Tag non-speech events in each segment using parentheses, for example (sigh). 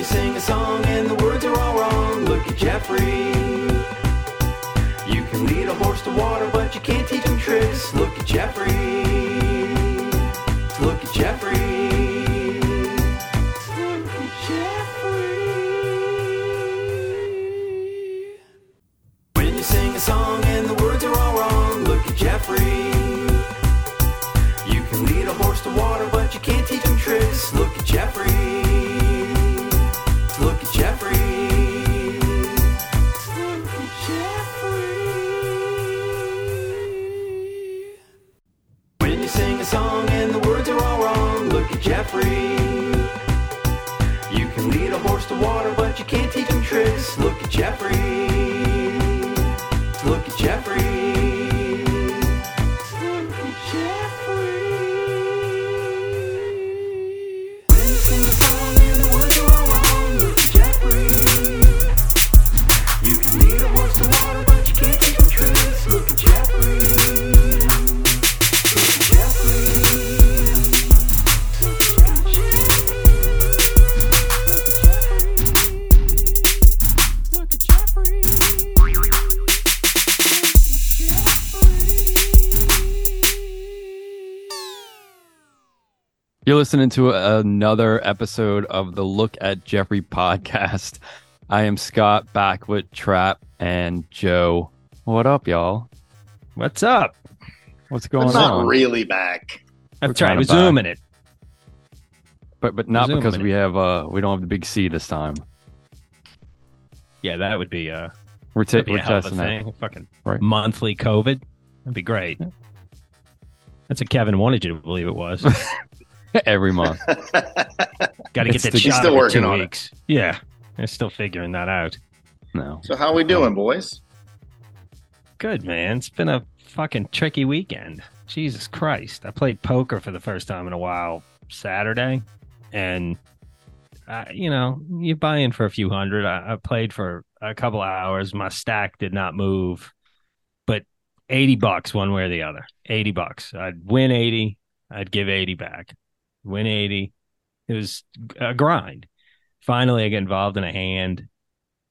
you sing a song and the words are all wrong, look at Jeffrey. You can lead a horse to water, but you can't teach him tricks. Look at Jeffrey. Look at Jeffrey. Look at Jeffrey. When you sing a song and the words are all wrong, look at Jeffrey. Look listening to another episode of the Look at Jeffrey podcast. (laughs) I am Scott back with Trap and Joe. What up, y'all? What's up? What's going It's not on? really back. That's We're right. kinda We're zooming it. but but not because it. we have uh we don't have the big C this time. Yeah, that would be uh We're, ta- we're a hell of testing that. Fucking Right. monthly COVID. That'd be great. That's what Kevin wanted you to believe it was. (laughs) (laughs) every month. (laughs) Got to get that the- shot He's still working two on it. weeks. Yeah, they're still figuring that out. No. so how we doing, boys? Good man. It's been a fucking tricky weekend. Jesus Christ! I played poker for the first time in a while Saturday, and uh, you know you buy in for a few hundred. I, I played for a couple hours. My stack did not move, but eighty bucks one way or the other. Eighty bucks. I'd win eighty. I'd give eighty back. Win eighty. It was a grind. Finally, I get involved in a hand.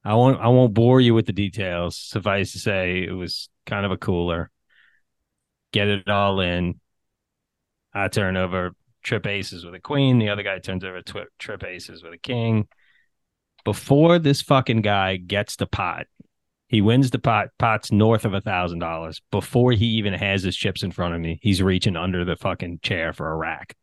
I won't I won't bore you with the details. Suffice to say, it was kind of a cooler. Get it all in. I turn over trip aces with a queen. The other guy turns over twi- trip aces with a king. Before this fucking guy gets the pot, he wins the pot. Pot's north of a thousand dollars. Before he even has his chips in front of me, he's reaching under the fucking chair for a rack.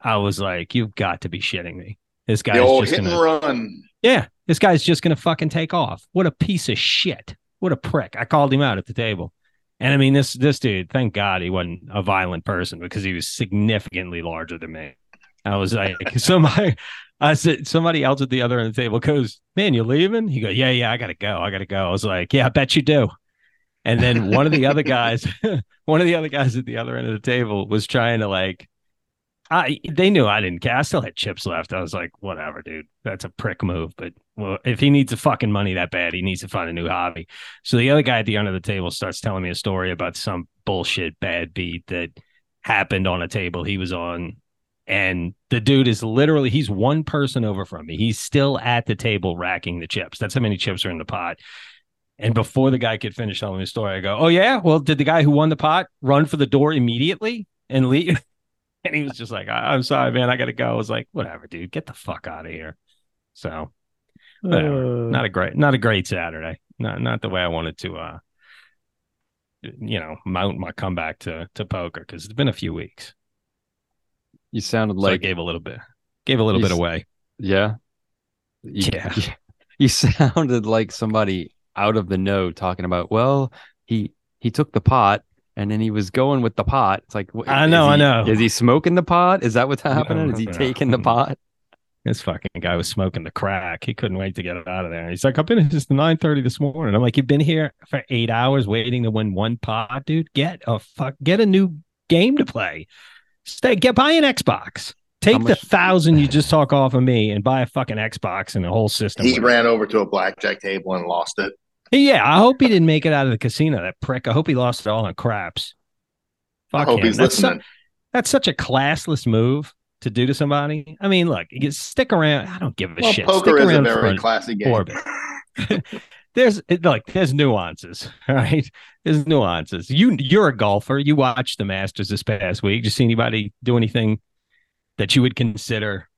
I was like, "You've got to be shitting me." This guy's just hit gonna run. yeah, this guy's just gonna fucking take off. What a piece of shit. What a prick. I called him out at the table. And I mean this this dude, thank God he wasn't a violent person because he was significantly larger than me. I was like (laughs) somebody I said somebody else at the other end of the table goes, Man, you leaving? He goes, Yeah, yeah, I gotta go. I gotta go. I was like, Yeah, I bet you do. And then one of the other (laughs) guys, (laughs) one of the other guys at the other end of the table was trying to like I they knew I didn't care. I still had chips left. I was like, whatever, dude. That's a prick move. But well, if he needs the fucking money that bad, he needs to find a new hobby. So the other guy at the end of the table starts telling me a story about some bullshit bad beat that happened on a table he was on. And the dude is literally he's one person over from me. He's still at the table racking the chips. That's how many chips are in the pot. And before the guy could finish telling me the story, I go, Oh yeah, well, did the guy who won the pot run for the door immediately and leave? (laughs) (laughs) And he was just like, I'm sorry, man. I got to go. I was like, whatever, dude. Get the fuck out of here. So, whatever. not a great, not a great Saturday. Not, not the way I wanted to, uh, you know, mount my comeback to to poker because it's been a few weeks. You sounded So I like gave a little bit, gave a little bit away. yeah. You, Yeah. (laughs) You sounded like somebody out of the know talking about, well, he he took the pot and then he was going with the pot. It's like wh- I is know, I know. Is he smoking the pot? Is that what's happening? Is he no. taking the pot? This fucking guy was smoking the crack. He couldn't wait to get it out of there. He's like, I've been here since the nine thirty this morning. I'm like, you've been here for eight hours waiting to win one pot, dude. Get a fuck, get a new game to play. Stay, get buy an Xbox. Take the thousand you just talk off of me and buy a fucking Xbox and the whole system. He ran over to a blackjack table and lost it. Yeah, I hope he didn't make it out of the casino. That prick. I hope he lost it all on craps. Fuck him. That's, su- that's such a classless move. to do to somebody. I mean, look, you stick around. I don't give a Well, shit. poker stick is a around very classy game. orbit. (laughs) there's like there's nuances, (laughs) right? There's nuances. You you're a golfer. You watched the Masters this past week. Did you see anybody do anything that you would consider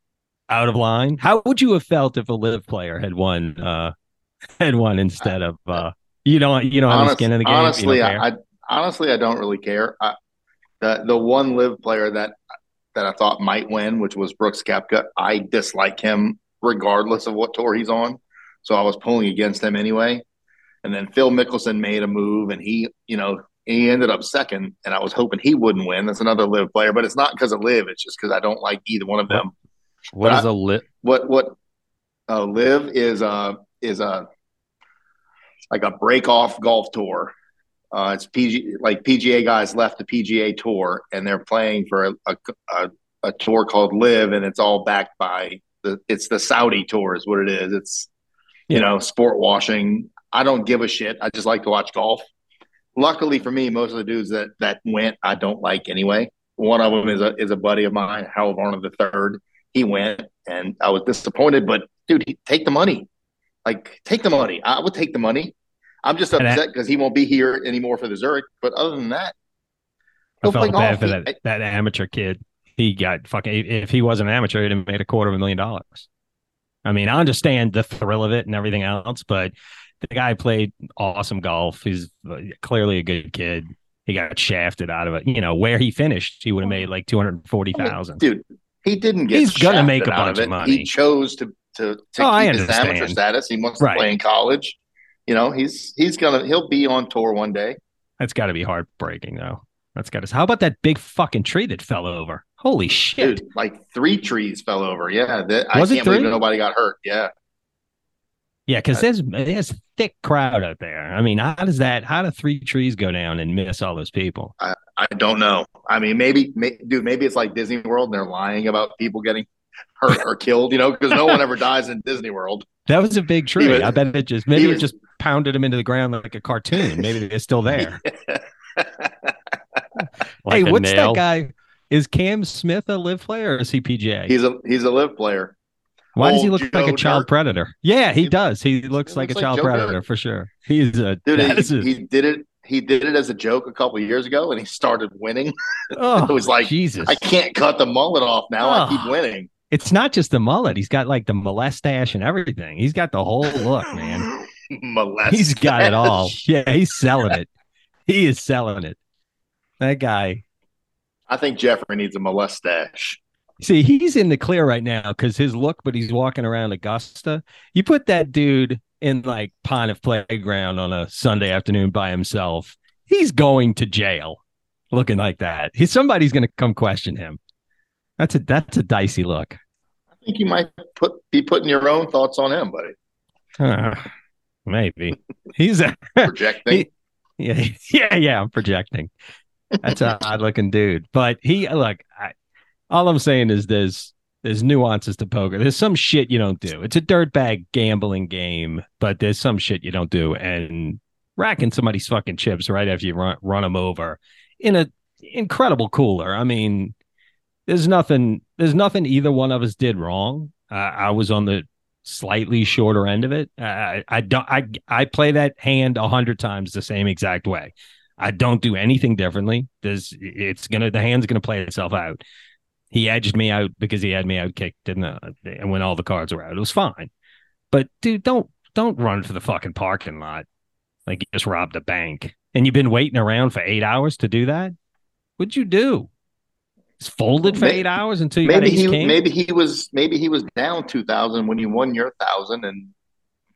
out of line? How would you have felt if a LIV player had won uh (laughs) had one instead of uh you don't you don't have skin in the game? Honestly. I, I honestly I don't really care. I, the the one LIV player that that I thought might win, which was Brooks Koepka, I dislike him regardless of what tour he's on. So I was pulling against him anyway. And then Phil Mickelson made a move, and he, you know, he ended up second, and I was hoping he wouldn't win. That's another LIV player, but it's not because of LIV. It's just because I don't like either one of them. What But is a lit? what what uh, LIV is uh is a like a break off golf tour. Uh, it's PG like PGA guys left the PGA tour and they're playing for a, a, a, a tour called LIV and it's all backed by the it's the Saudi tour is what it is. It's you Yeah. know sport washing. I don't give a shit. I just like to watch golf. Luckily for me, most of the dudes that that went I don't like anyway. One of them is a is a buddy of mine, Harold Varner the third. He went and I was disappointed, but dude, he, take the money. Like take the money. I would take the money. I'm just upset because he won't be here anymore for the Zurich. But other than that, I felt bad golf. for that, that amateur kid. He got fucking. If he wasn't an amateur, he'd have made a quarter of a million dollars. I mean, I understand the thrill of it and everything else, but the guy played awesome golf. He's uh, clearly a good kid. He got shafted out of it. You know where he finished, he would have made like two hundred forty thousand. I mean, dude, he didn't get. He's gonna make a bunch of of money. He chose to to, to Oh, I keep his amateur understand. status. He wants Right. to play in college. You know, he's he's gonna he'll be on tour one day. That's got to be heartbreaking, though. That's got to. How about that big fucking tree that fell over? Holy shit! Dude, like three trees fell over. Yeah, that, I can't believe nobody got hurt. Yeah, Yeah, because Uh, there's there's thick crowd out there. I mean, how does that? How do three trees go down and miss all those people? I don't know. I mean, maybe, may, dude, maybe it's like Disney World and they're lying about people getting hurt or killed. You know, because no one ever (laughs) dies in Disney World. That was a big tree. was- I bet it just maybe was- it just pounded him into the ground like a cartoon. Maybe (laughs) they're still there. (laughs) Like hey, what's nail? that guy? Is Cam Smith a LIV player or is he PGA? he's a he's a LIV player. Why does he look like a child Dirt. predator? Yeah, he He- does. He looks like looks a like child Joe predator Dirt. for sure. He's a Dude, he, is a- he did it. He did it as a joke a couple of years ago, and he started winning. oh, it was like, Jesus. I can't cut the mullet off now. I Oh. keep ah. winning. It's not just the mullet. He's got like the molestache and everything. He's got the whole look, man. Molest. (laughs) He's got it all. Yeah, he's selling it. He is selling it. That guy. I think Jeffrey needs a molestache. See, he's in the clear right now because his look, but he's walking around Augusta. You put that dude in like Pontiff Playground on a Sunday afternoon by himself, he's going to jail looking like that. He's somebody's gonna come question him. That's a that's a dicey look. I think you might put be putting your own thoughts on him, buddy. Uh, maybe. He's a (laughs) Projecting. Yeah, (laughs) yeah, yeah. I'm projecting. That's a (laughs) odd looking dude. But he look, I, all I'm saying is there's there's nuances to poker. There's some shit you don't do. It's a dirtbag gambling game, but there's some shit you don't do. And racking somebody's fucking chips right after you run run them over in a incredible cooler. I mean, there's nothing there's nothing either one of us did wrong. Uh, I was on the slightly shorter end of it. I, I don't. I I play that hand a hundred times the same exact way. I don't do anything differently. There's it's gonna the hand's gonna play itself out. He edged me out because he had me out kicked the and when all the cards were out, it was fine. But dude, don't don't run for the fucking parking lot like you just robbed a bank and you've been waiting around for eight hours to do that. What'd you do? Just folded for May- eight hours until you maybe he king? maybe he was maybe he was down two thousand when you won your thousand and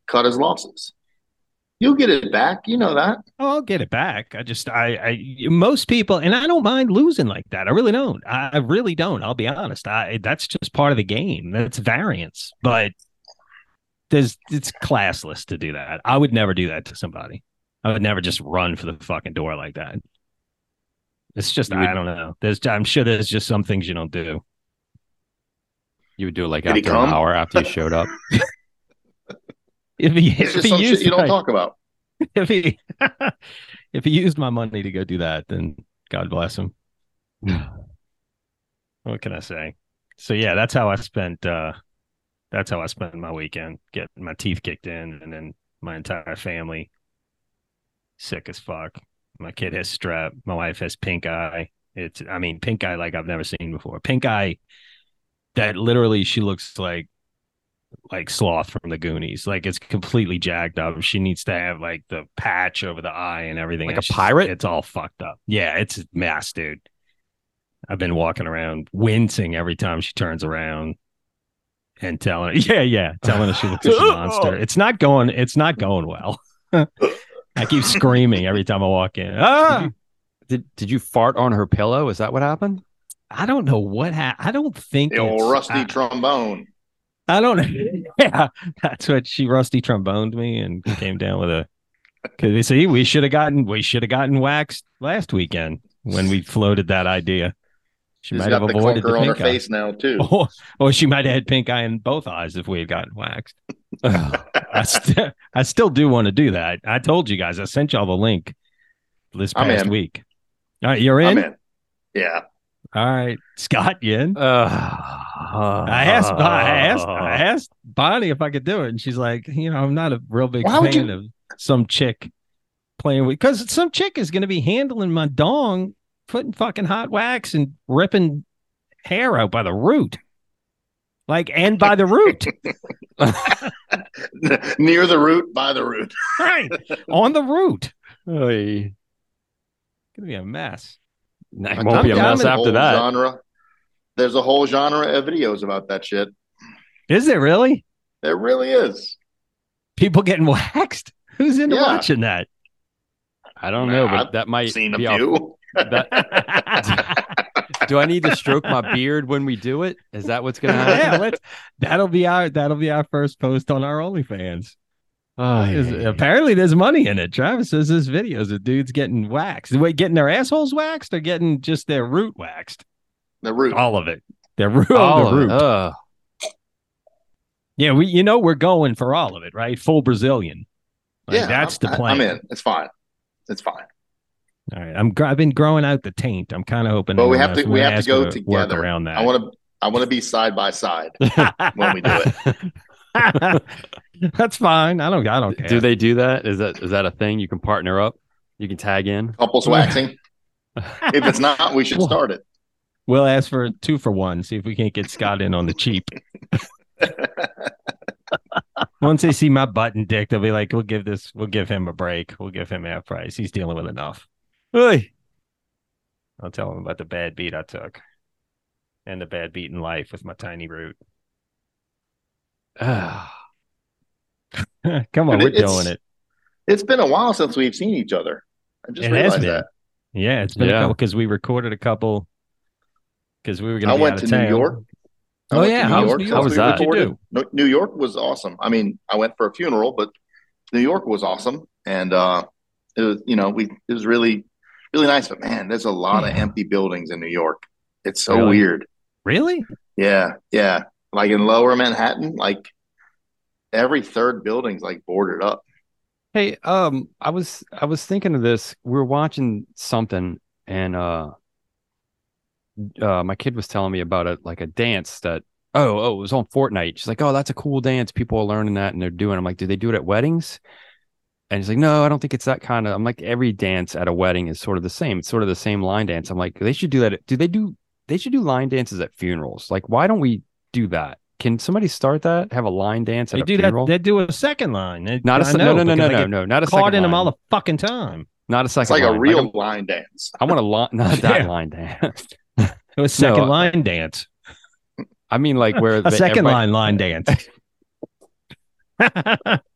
cut his losses. You'll get it back. You know that. Oh, I'll get it back. I just, I, I, most people, and I don't mind losing like that. I really don't. I, I really don't. I'll be honest. I, that's just part of the game. That's variance. But there's, it's classless to do that. I would never do that to somebody. I would never just run for the fucking door like that. It's just, would- I don't know. There's, I'm sure there's just some things you don't do. You would do it like Did after an hour after you showed up. (laughs) If he, It's if just he some shit used you don't my- talk about. (laughs) if he, (laughs) if he used my money to go do that, then God bless him. (sighs) what can I say? so yeah, that's how I spent. uh That's how I spent my weekend, getting my teeth kicked in, and then my entire family sick as fuck. My kid has strep. My wife has pink eye. It's, I mean, pink eye like I've never seen before. Pink eye that literally she looks like like sloth from the Goonies. Like it's completely jacked up. She needs to have like the patch over the eye and everything. Like a pirate? It's all fucked up. Yeah, it's a mess, dude. I've been walking around wincing every time she turns around and telling her, (laughs) yeah, yeah, telling her she looks like a (laughs) monster. It's not going. It's not going well. (laughs) I keep screaming every time I walk in. Ah! Did Did you fart on her pillow? Is that what happened? I don't know what happened. I don't think The old it's- rusty I, trombone. I don't know. (laughs) Yeah, that's what she rusty tromboned me and came down with a. Because they see, we should have gotten we should have gotten waxed last weekend when we floated that idea. She She's might got have the avoided the clunker on her pink eye. face now too. (laughs) Or, or she might have had pink eye in both eyes if we had gotten waxed. (laughs) I, st- I still do want to do that. I told you guys. I sent y'all the link this past week. All right, you're in. I'm in. Yeah. All right, Scott, you in? Uh, I asked, I asked, I asked Bonnie if I could do it, and she's like, you know, I'm not a real big Why would fan of some chick playing with because some chick is going to be handling my dong, putting fucking hot wax and ripping hair out by the root, like and by the root, (laughs) Near the root, by the root. right on the root. Oy. Gonna be a mess. It won't be a I'm mess after that. Genre. There's a whole genre of videos about that shit. Is it really? There really is. People getting waxed? Who's into Yeah. watching that? I don't know, but I've that might Seen a be off- few. that- (laughs) (laughs) do I need to stroke my beard when we do it? Is that what's gonna yeah, happen? let's, that'll be our that'll be our first post on our OnlyFans. Oh, Is- yeah. apparently, there's money in it. Travis says this videos of dudes getting waxed. Wait, getting their assholes waxed or getting just their root waxed? The root. All of it. Their root. All the of it. root. Ugh. Yeah, we. You know, we're going for all of it, right? Full Brazilian. Like, yeah, that's I'm, the plan. I'm in. It's fine. It's fine. All right, I'm. gr- I've been growing out the taint. I'm kind of hoping. But we have gonna- We have to gonna go ask her work together. around that. I want to. I want to be side by side (laughs) when we do it. (laughs) That's fine. I don't. I don't care. Do they do that? Is that is that a thing? You can partner up. You can tag in. Couples waxing. (laughs) if it's not, we should Well- start it. We'll ask for a two for one. See if we can't get Scott in on the cheap. Once they see my button dick, they'll be like, "We'll give this. We'll give him a break. We'll give him half price. He's dealing with enough." Oy. I'll tell him about the bad beat I took, and the bad beat in life with my tiny root. Ah. (sighs) Come on, But we're doing it. It's been a while since we've seen each other. I just It has realized been. that. Yeah, it's been a Yeah. couple because we recorded a couple because we were going to be went out to of New. York. I Oh, yeah, to how New was York. New since How was that? You recorded. New York was awesome. I mean, I went for a funeral, but New York was awesome, and uh, it was you know we it was really really nice. But man, there's a lot of empty buildings in New York. It's so Really? weird. Really? Yeah, yeah. Like in Lower Manhattan, like every third building's like boarded up. Hey, um, I was I was thinking of this. We were watching something, and uh, uh, my kid was telling me about it, like a dance that. Oh, oh, it was on Fortnite. She's like, "Oh, that's a cool dance. People are learning that, and they're doing." I'm like, "Do they do it at weddings?" And he's like, "No, I don't think it's that kind of." I'm like, "Every dance at a wedding is sort of the same. It's sort of the same line dance." I'm like, "They should do that. Do they do? They should do line dances at funerals. Like, why don't we do that? Can somebody start that? Have a line dance at They a do funeral? that. They do a second line. They- Not a I se- know, no, no, no, no, no, no, not a Caught second in them all the fucking time. Not a second. It's second like a real Like line dance. I want a line, not that Yeah. line dance. It was (laughs) second No, line dance. I mean, like where (laughs) A the- second line line dance. (laughs)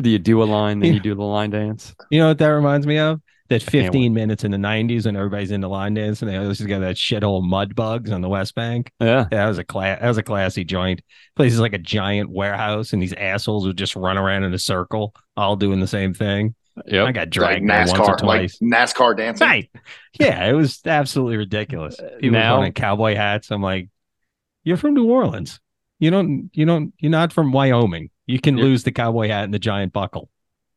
Do you do a line, then you do the line dance? You know what that reminds me of? That 15 minutes in the 90s when everybody's into line dance and they always got that shithole mud bugs on the West Bank. Yeah. Yeah, that was a class. That was a classy joint. Place is like a giant warehouse, and these assholes would just run around in a circle, all doing the same thing. Yeah, I Yep. got Like dragged there once or NASCAR, like twice. NASCAR dancing. right? Yeah, it was absolutely ridiculous. Uh, People now- wearing cowboy hats. I'm like, you're from New Orleans. You don't. You don't. You're not from Wyoming. You can You're- lose the cowboy hat and the giant buckle.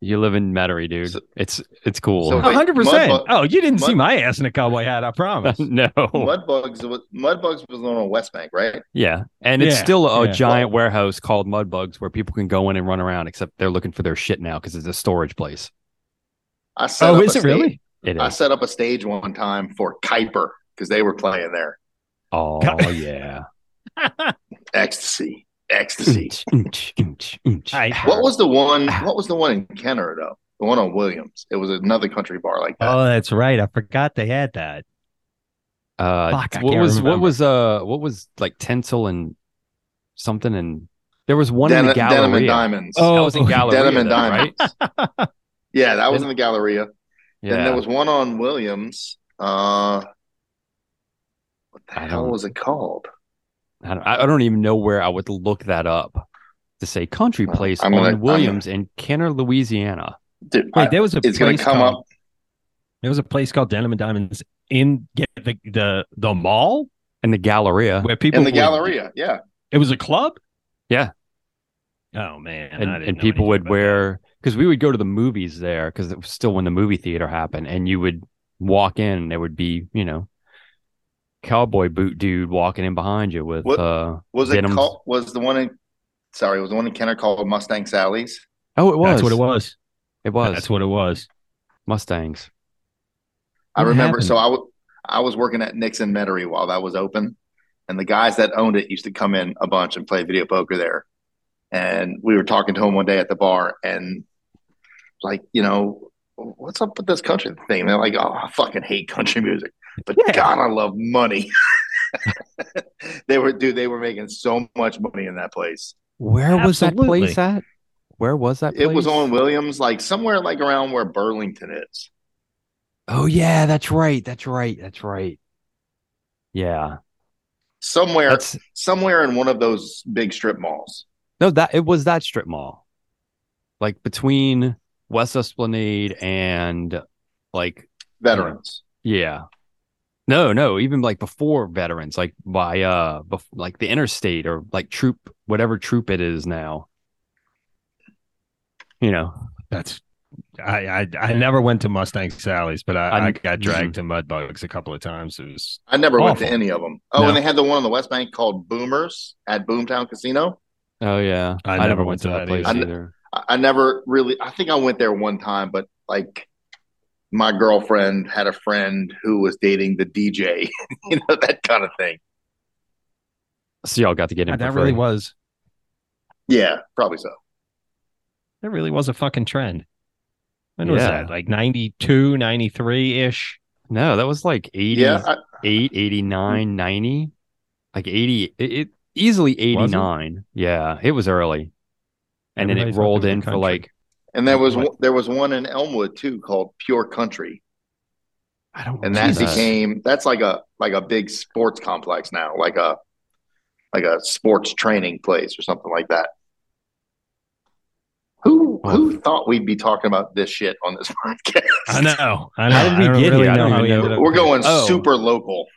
You live in Metairie, dude. So- it's it's cool. so- hundred percent. Oh, you didn't see my ass in a cowboy hat. I promise. (laughs) no. Mudbugs was Mudbugs was on West Bank, right? Yeah, and it's Yeah, still a yeah. giant warehouse called Mudbugs where people can go in and run around. Except they're looking for their shit now because it's a storage place. I set Oh, up is a it sta- really? It I set up a stage one time for Kuiper because they were playing there. Oh yeah. (laughs) Ecstasy, ecstasy. I- what was the one? What was the one in Kenner though? The one on Williams. It was another country bar like that. Oh, that's right. I forgot they had that. Uh, Fuck, what can't was what was uh what was like Tinsel and something and there was one in Denim, the Denim and Diamonds. Oh, that was in (laughs) Galleria, Denim and though, Diamonds. right? (laughs) Yeah, that was in the Galleria. Yeah. Then there was one on Williams. Uh, what the I hell don't- was it called? I don't, I don't even know where I would look that up to say country place I'm on gonna- I'm Williams in Kenner, Louisiana. Dude, Wait, I- there was a it's going place to come called, up. There was a place called Denim and Diamonds in yeah, the the the mall In the Galleria. where people in the would- Galleria. Yeah. It was a club. Yeah. Oh man, and, and people would wear because we would go to the movies there because it was still when the movie theater happened and you would walk in and there would be you know cowboy boot dude walking in behind you with What- uh Was it Denims. called? Was the one in? Sorry, was the one in Kenner called Mustang Sally's? oh it was That's what it was. it was That's what it was. mustangs I remember. happened? So I wa- I was working at Nixon Metairie while that was open, and the guys that owned it used to come in a bunch and play video poker there. And we were talking to him one day at the bar, and like, you know, what's up with this country thing? They're like, oh, I fucking hate country (laughs) music, but Yeah. God, I love money. (laughs) they were, dude, they were making so much money in that place. where was that place at where was that place? It was on Williams, like somewhere like around where Burlington is. oh yeah that's right that's right that's right yeah Somewhere, that's somewhere in one of those big strip malls. no that it was that strip mall like between West Esplanade and like Veterans. Yeah. No, no, even like before veterans, like by uh bef- like the interstate or like troop whatever troop it is now. You know. That's I I, I never went to Mustang Sally's, but I, I, I- got dragged (laughs) to Mudbugs a couple of times. It was I never went to any of them. Oh, No. and they had the one on the West Bank called Boomers at Boomtown Casino. Oh yeah. I never went to that place either. either. I, I never really. I think I went there one time, but like my girlfriend had a friend who was dating the DJ. (laughs) you know that kind of thing. So y'all got to get in. Ah, that for really was Yeah, probably so. that really was a fucking trend. When was that? Like 92, 93 ish. No, that was like 88, Yeah, I, 89, hmm. 90. Like 80 it, it easily Was it? 89. Yeah, it was early. And then it rolled in for country. like and there was What? one, there was one in Elmwood too called Pure Country, I don't and know that that. became that's like a like a big sports complex now, like a like a sports training place or something like that. Who who thought we'd be talking about this shit on this (laughs) podcast? I know. I know. How did we I get really here? Know we know. We're going Oh. super local.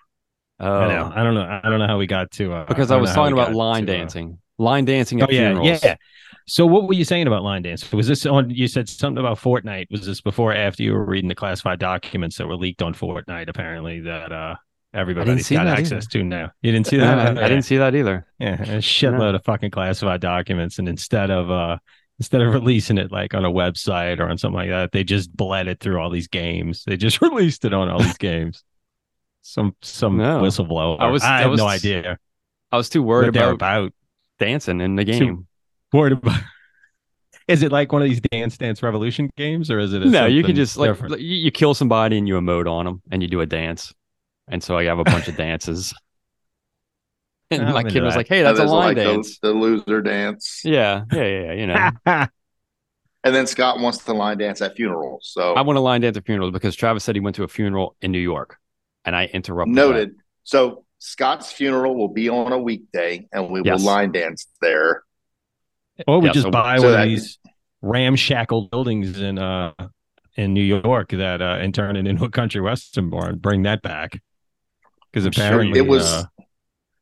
Oh. I know. I don't know. I don't know how we got to uh, because I I was talking about line to, uh, dancing, line dancing Oh at yeah, funerals. yeah. So what were you saying about line dance? Was this on? You said something about Fortnite. Was this before or after you were reading the classified documents that were leaked on Fortnite? Apparently that uh everybody's got access to now. You didn't see that? I, I didn't see that either. Yeah, a shitload of fucking classified documents, and instead of uh instead of (laughs) releasing it like on a website or on something like that, they just bled it through all these games. They just (laughs) released it on all these games. Some some No. whistleblower. I was- I I have was no idea I was too worried about about. dancing in the game. Worried about. (laughs) Is it like one of these Dance Dance Revolution games, or is it? A No, you can just like different? like, you, you kill somebody and you emote on them and you do a dance. And so I have a bunch of (laughs) dances. And I'm my into kid was like, "Hey, that's a line like dance." The, loser dance. Yeah, yeah, yeah, yeah. You know, (laughs) And then Scott wants to line dance at funerals. So I want to line dance at funerals because Travis said he went to a funeral in New York, and I interrupted. noted. So Scott's funeral will be on a weekday, and we Yes. will line dance there. Or we Yeah, just so- buy so one that- of these ramshackle buildings in uh in New York that uh and turn it into a country western bar and bring that back. Because I'm sure apparently It was uh,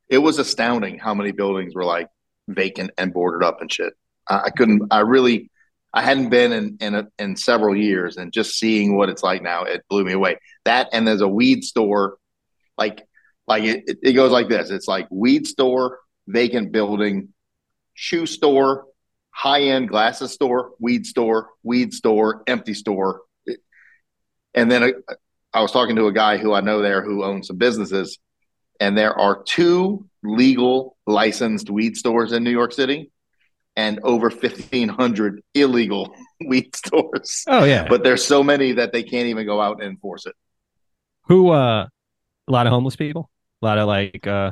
it was astounding how many buildings were like vacant and boarded up and shit. I, I couldn't. I really. I hadn't been in in, a, in several years, and just seeing what it's like now, it blew me away. That and there's a weed store, like like it, it goes like this. It's like weed store, vacant building, shoe store, high end glasses store, weed store, weed store, empty store, and then I, I was talking to a guy who I know there who owns some businesses, and there are two legal licensed weed stores in New York City and over 1500 illegal (laughs) weed stores Oh yeah. but there's so many that they can't even go out and enforce it Who uh a lot of homeless people? A lot of like uh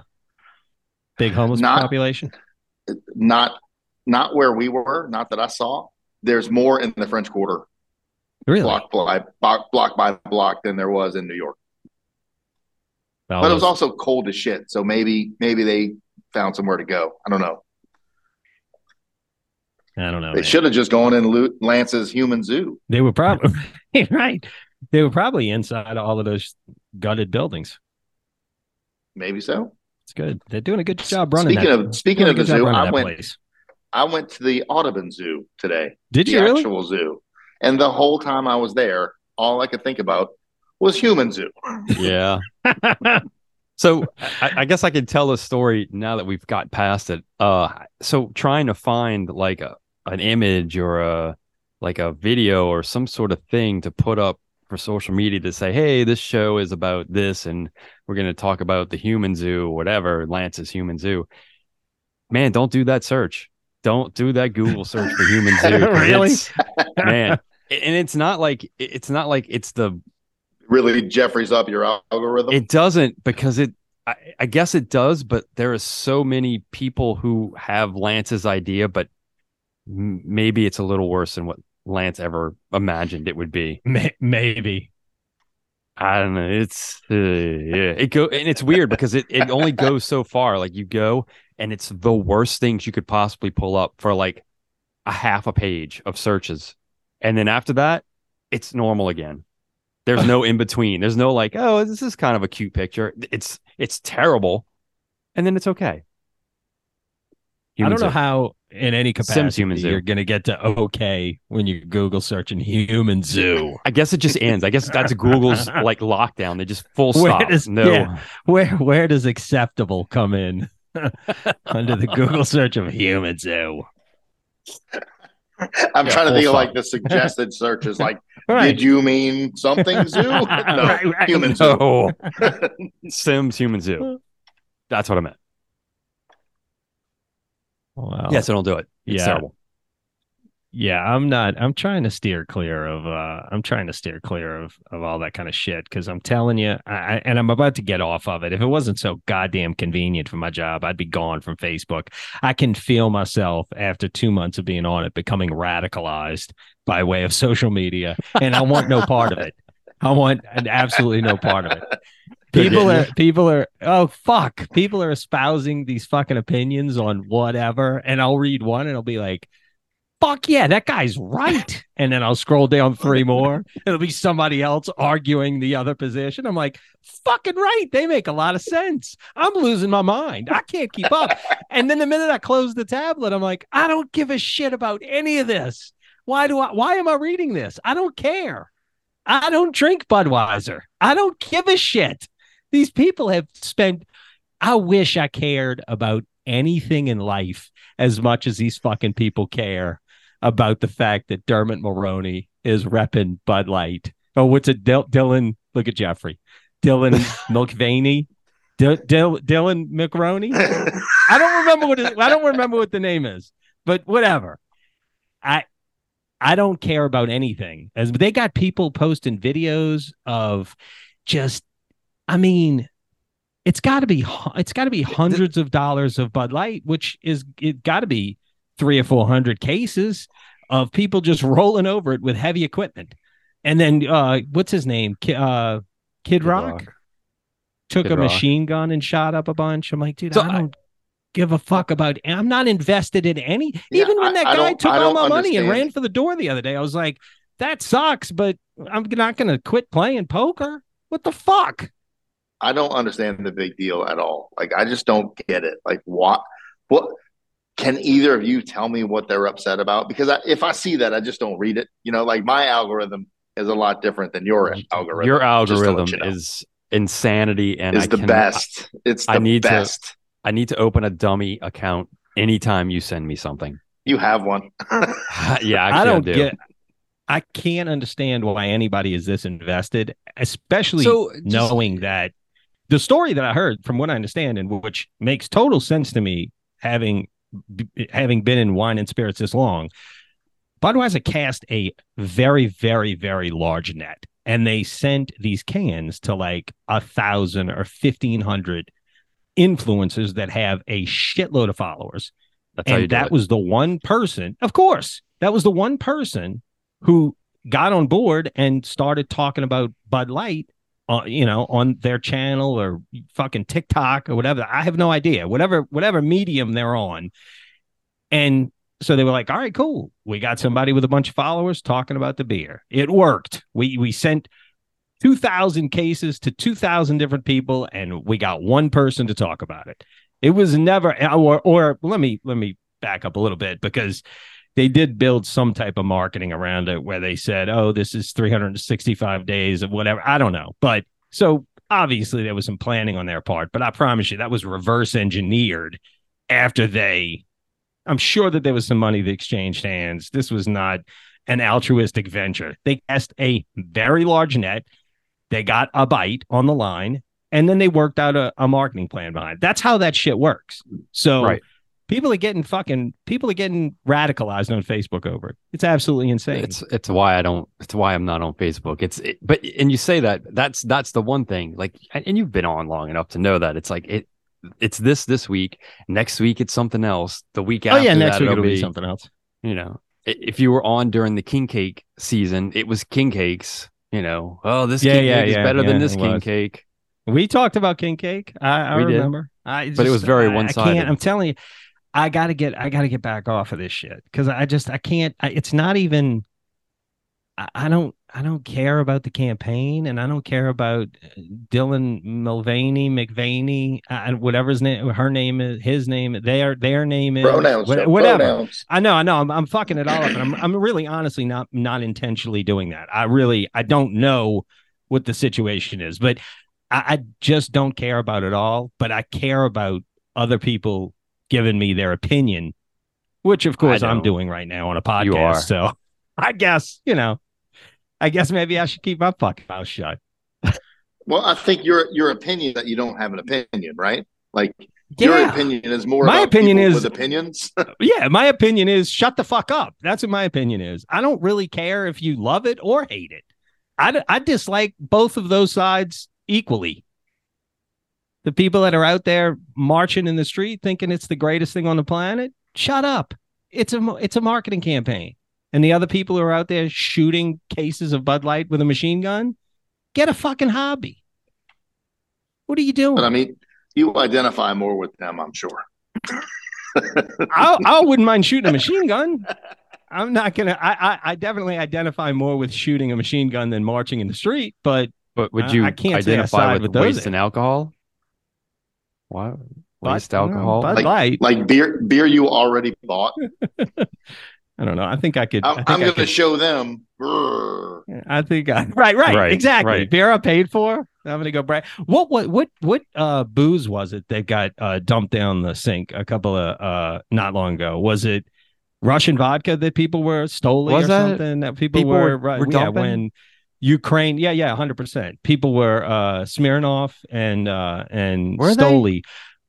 big homeless Not- population? Not not where we were not that i saw there's more in the french quarter Really? block by block, block by block than there was in new york Well, but it was also cold as shit so maybe maybe they found somewhere to go i don't know I don't know. they should have just gone in lance's human zoo They were probably (laughs) right. They were probably inside all of those gutted buildings. maybe so It's good. They're doing a good job running speaking that. of speaking of the zoo i went place. i went to the audubon zoo today Did the you really? actual zoo and the whole time i was there all i could think about was human zoo Yeah. (laughs) So I, I guess I could tell a story now that we've got past it. Uh, so trying to find like a an image or a like a video or some sort of thing to put up for social media to say, hey, this show is about this, and we're going to talk about the human zoo, whatever Lance's human zoo. Man, don't do that search. Don't do that Google search for human (laughs) zoo. Really? it's- (laughs) man, and it's not like it's not like it's the really jeffrey's up your algorithm it doesn't because it I, I guess it does but there are so many people who have lance's idea but m- maybe it's a little worse than what lance ever imagined it would be. Maybe. i don't know. It's uh, yeah. It go and it's weird because it, it only goes so far. Like you go and it's the worst things you could possibly pull up for like a half a page of searches. And then after that it's normal again. There's no in between. There's no like oh this is kind of a cute picture. It's it's terrible. And then it's okay. I don't know are- how, in any capacity, Human Zoo. you're going to get to okay when you Google searching human zoo. i guess it just ends i guess that's google's (laughs) like lockdown they just full Where stop does- no yeah. Where where does acceptable come in (laughs) under the Google search of human zoo? (laughs) i'm Yeah, trying to full think of like the suggested searches like Right. did you mean something zoo no Right, right. human zoo no sims human zoo that's what i meant Wow. yeah so don't do it it's Yeah. terrible Yeah, I'm not. I'm trying to steer clear of. uh I'm trying to steer clear of of all that kind of shit because I'm telling you, I, I and I'm about to get off of it. If it wasn't so goddamn convenient for my job, I'd be gone from Facebook. I can feel myself after two months of being on it becoming radicalized by way of (laughs) social media, and I want no part of it. I want absolutely no part of it. (laughs) People are people are oh fuck. People are espousing these fucking opinions on whatever, and I'll read one and I'll be like, fuck yeah, that guy's right. (laughs) And then I'll scroll down three more. It'll be somebody else arguing the other position. I'm like, fucking right. They make a lot of sense. I'm losing my mind. I can't keep up. (laughs) And then the minute I close the tablet, I'm like, I don't give a shit about any of this. Why do I why am I reading this? I don't care. I don't drink Budweiser. I don't give a shit. These people have spent I wish I cared about anything in life as much as these fucking people care about the fact that Dermot Mulroney is repping Bud Light. Oh, what's it? Dil- Dylan, look at Jeffrey. Dylan (laughs) Mulvaney. Dylan McRoney. I don't remember what it, I don't remember what the name is, but whatever. I I don't care about anything. As they got people posting videos of just I mean it's got to be it's got to be hundreds of dollars of Bud Light, which is it got to be 3 or 400 cases of people just (laughs) rolling over it with heavy equipment. And then uh what's his name? Ki- uh Kid, Kid Rock, Rock. took Kid a Rock. machine gun and shot up a bunch. I'm like, dude, So I I- don't give a fuck about I'm not invested in any Yeah, even when that I guy took all my money and ran for the door the other day. I was like, that sucks, but I'm not gonna quit playing poker. What the fuck? I don't understand the big deal at all. Like I just don't get it. Like what what can either of you tell me what they're upset about? Because I, if I see that, I just don't read it. You know, like my algorithm is a lot different than your algorithm. Your just to let algorithm you know. is insanity, and is I the cannot- best. It's the I need to- best. I need to open a dummy account anytime you send me something. You have one. (laughs) yeah, actually, I don't do. get. I can't understand why anybody is this invested, especially So, just- knowing that the story that I heard, from what I understand, and which makes total sense to me, having having been in wine and spirits this long, Budweiser cast a very, very, very large net, and they sent these cans to like a thousand or fifteen hundred influencers that have a shitload of followers That's and that it. was the one person of course that was the one person who got on board and started talking about bud light uh, you know on their channel or fucking tiktok or whatever. I have no idea. Whatever whatever medium they're on. And so they were like all right cool. We got somebody with a bunch of followers talking about the beer. It worked. We we sent 2000 cases to 2000 different people and we got one person to talk about it. It was never or or let me let me back up a little bit because they did build some type of marketing around it where they said oh this is 365 days of whatever. I don't know. But so obviously there was some planning on their part but i promise you that was reverse engineered after they i'm sure that there was some money that exchanged hands. This was not an altruistic venture. They cast a very large net. They got a bite on the line and then they worked out a, a marketing plan behind it. that's how that shit works. So Right. People are getting fucking people are getting radicalized on facebook over it it's absolutely insane It's it's why I don't. It's why I'm not on Facebook. It's it, but and you say that that's that's the one thing. Like and you've been on long enough to know that it's like it. It's this this week. Next week it's something else. The week oh after yeah next that, week it'll be be something else You know, if you were on during the king cake season, it was king cakes. You know, oh this Yeah, king yeah, cake is yeah, better than this king was. cake. We talked about king cake. I, I remember. I But it was very one-sided. can't- I'm telling you, I gotta get I gotta get back off of this shit because I just I can't. I, it's not even. I, I don't I don't care about the campaign and I don't care about uh, Dylan Mulvaney McVaney uh, whatever his name her name is his name their their name is Pronouns. wha- whatever. Pronouns. I know, I know. I'm, I'm fucking it all up, and I'm, I'm really, honestly, not, not intentionally doing that. I really, I don't know what the situation is, but I, I just don't care about it all. But I care about other people giving me their opinion, which, of course, I'm doing right now on a podcast. You are. So, (laughs) I guess you know, I guess maybe I should keep my fucking mouth shut. (laughs) Well, I think your your opinion that you don't have an opinion, right? Like your opinion is more. My opinion is- with opinions. (laughs) Yeah, my opinion is shut the fuck up. That's what my opinion is. I don't really care if you love it or hate it. I, I dislike both of those sides equally. The people that are out there marching in the street thinking it's the greatest thing on the planet, shut up. It's a it's a marketing campaign. And the other people who are out there shooting cases of Bud Light with a machine gun, get a fucking hobby. What are you doing? but I mean, you identify more with them, I'm sure. I, I wouldn't mind shooting a machine gun. I'm not gonna. I, I I definitely identify more with shooting a machine gun than marching in the street. But But would you I can't identify with, with those waste and alcohol? What waste Bud- alcohol? Bud Like- Light. Like beer, beer you already bought. (laughs) I don't know. I think I could. I I'm, I'm going to show them. I think I, (laughs) right, right, Right, exactly. right. Beer I paid for. I'm gonna go brag. What what what what uh booze was it that got uh dumped down the sink a couple of uh not long ago? Was it Russian vodka that people were stolen Was or that- something that people, people were, were- right, were yeah dumping? when Ukraine yeah yeah hundred percent people were uh Smirnoff and uh and Were they? Stoli.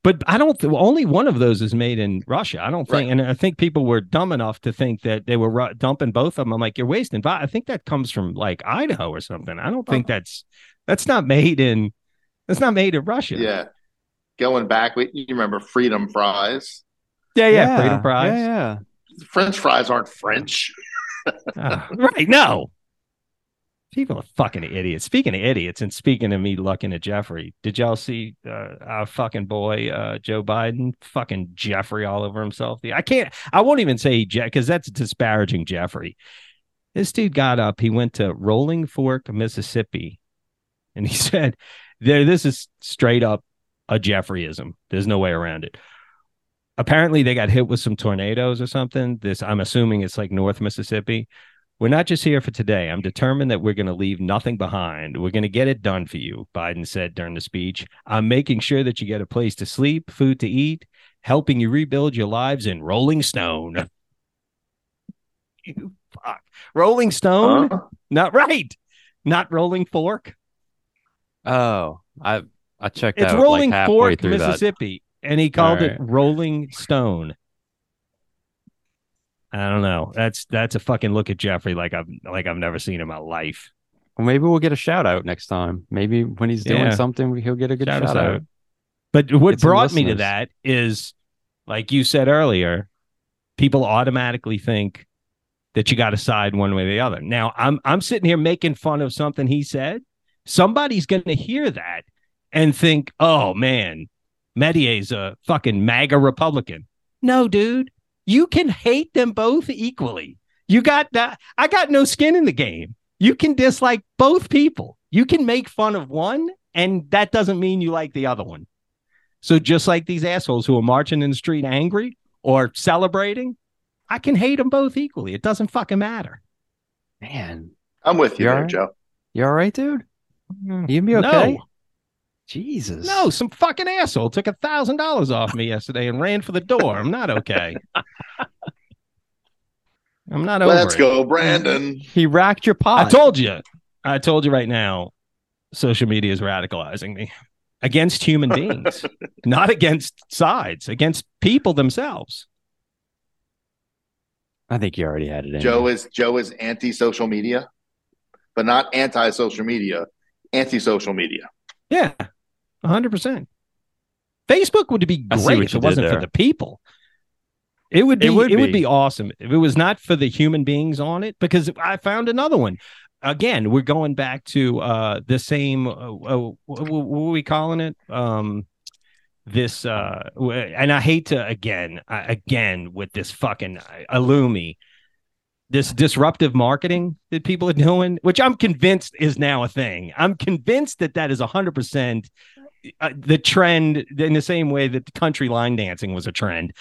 But I don't. Th- only one of those is made in Russia. I don't think, Right. and I think people were dumb enough to think that they were ru- dumping both of them. I'm like, you're wasting. But I think that comes from like Idaho or something. I don't think that's that's not made in that's not made in Russia. Yeah. Going back, we- you remember Freedom Fries. yeah, yeah. Freedom fries. Yeah, yeah. French fries aren't French. Ah, (laughs) right? No. People are fucking idiots. Speaking of idiots, and speaking of me looking at Jeffrey, did y'all see uh, our fucking boy uh, Joe Biden fucking Jeffrey all over himself? I can't. I won't even say Jeff because that's disparaging Jeffrey. This dude got up. He went to Rolling Fork, Mississippi, and he (laughs) said, "There, this is straight up a Jeffreyism. There's no way around it." apparently they got hit with some tornadoes or something. This I'm assuming it's like North Mississippi. We're not just here for today. I'm determined that we're going to leave nothing behind. We're going to get it done for you, Biden said during the speech. I'm making sure that you get a place to sleep, food to eat, helping you rebuild your lives in Rolling Stone. (laughs) you fuck. Rolling Stone? Huh? Not right. Not Rolling Fork. Oh, I I checked It's out Rolling like Fork, through that. Mississippi, and he called it Rolling Stone. I don't know. That's that's a fucking look at Jeffrey like I've like I've never seen in my life. Well, maybe we'll get a shout out next time. Maybe when he's doing Yeah. something, he'll get a good Shout shout, out. out. But what brought me to that is, like you said earlier, people automatically think that you got to side one way or the other. Now, I'm I'm sitting here making fun of something he said. Somebody's going to hear that and think, "Oh man, Medier's a fucking MAGA Republican." No, dude, you can hate them both equally. You got that. I got no skin in the game. You can dislike both people. You can make fun of one, and that doesn't mean you like the other one. So just like these assholes who are marching in the street angry or celebrating, I can hate them both equally. It doesn't fucking matter. Man, I'm with you You there, alright? Joe. you all right, dude? You gonna be okay? No, Jesus. no, some fucking asshole took a thousand dollars off me yesterday and ran for the door. I'm not okay. (laughs) I'm not over Let's it. go, Brandon. He racked your pot. I told you. I told you right now. Social media is radicalizing me against human beings, (laughs) not against sides, against people themselves. I think you already had it in. Joe there. is Joe is anti-social media, but not anti-social media, anti-social media. Yeah, hundred percent. Facebook would be great if it wasn't for the people. It would be. It It would would, be. be. awesome if it was not for the human beings on it. Because I found another one. Again, we're going back to uh the same. Uh, uh, what, were we calling it? Um, this uh, and I hate to again, uh, again with this fucking uh, Illumi. This disruptive marketing that people are doing, which I'm convinced is now a thing. I'm convinced that that is 100% uh, the trend in the same way that the country line dancing was a trend.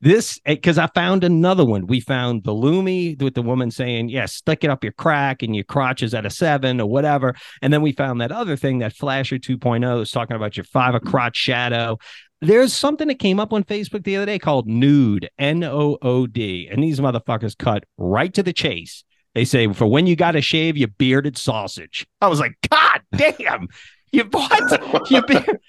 This because I found another one. We found the Loomy with the woman saying, "Yes, stick it up your crack and your crotch is at a seven or whatever." And then we found that other thing, that Flasher 2.0 is talking about your five a crotch shadow. There's something that came up on Facebook the other day called Nude, N O O D, and these motherfuckers cut right to the chase. They say for when you got to shave your bearded sausage. I was like, God damn, you what? you beard?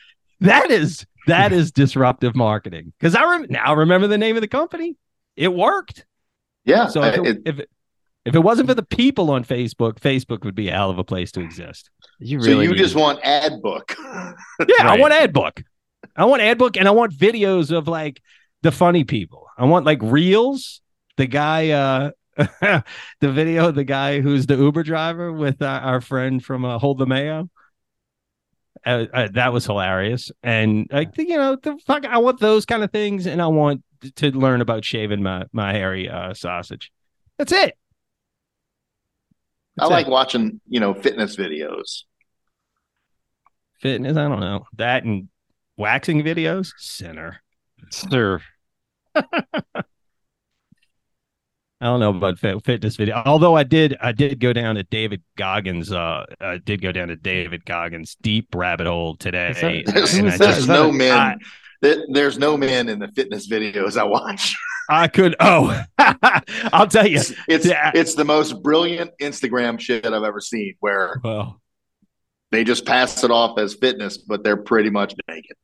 That is that is disruptive marketing. Because I rem- now remember the name of the company. It worked. Yeah. So if it, it- if it, if it wasn't for the people on Facebook, Facebook would be a hell of a place to exist. You so you just to- want ad book. (laughs) Yeah, I want ad book. I want ad book, and I want videos of like the funny people. I want like reels. The guy, uh (laughs) the video of the guy who's the Uber driver with uh, our friend from uh, Hold the Mayo. Uh, uh, that was hilarious, and like you know, the fuck, I want those kind of things, and I want to learn about shaving my my hairy uh, sausage. That's it. I like it. watching, you know, fitness videos. fitness. I don't know that and waxing videos. Sinner. Sir. (laughs) I don't know about fit, fitness video. Although I did, I did go down to David Goggins. Uh, I did go down to David Goggins' deep rabbit hole today. that- There's, and (laughs) there's just- no men. I- there's no men in the fitness videos I watch. (laughs) I could. Oh, (laughs) I'll tell you. It's it's, Yeah. it's the most brilliant Instagram shit I've ever seen. Where Well, they just pass it off as fitness, but they're pretty much naked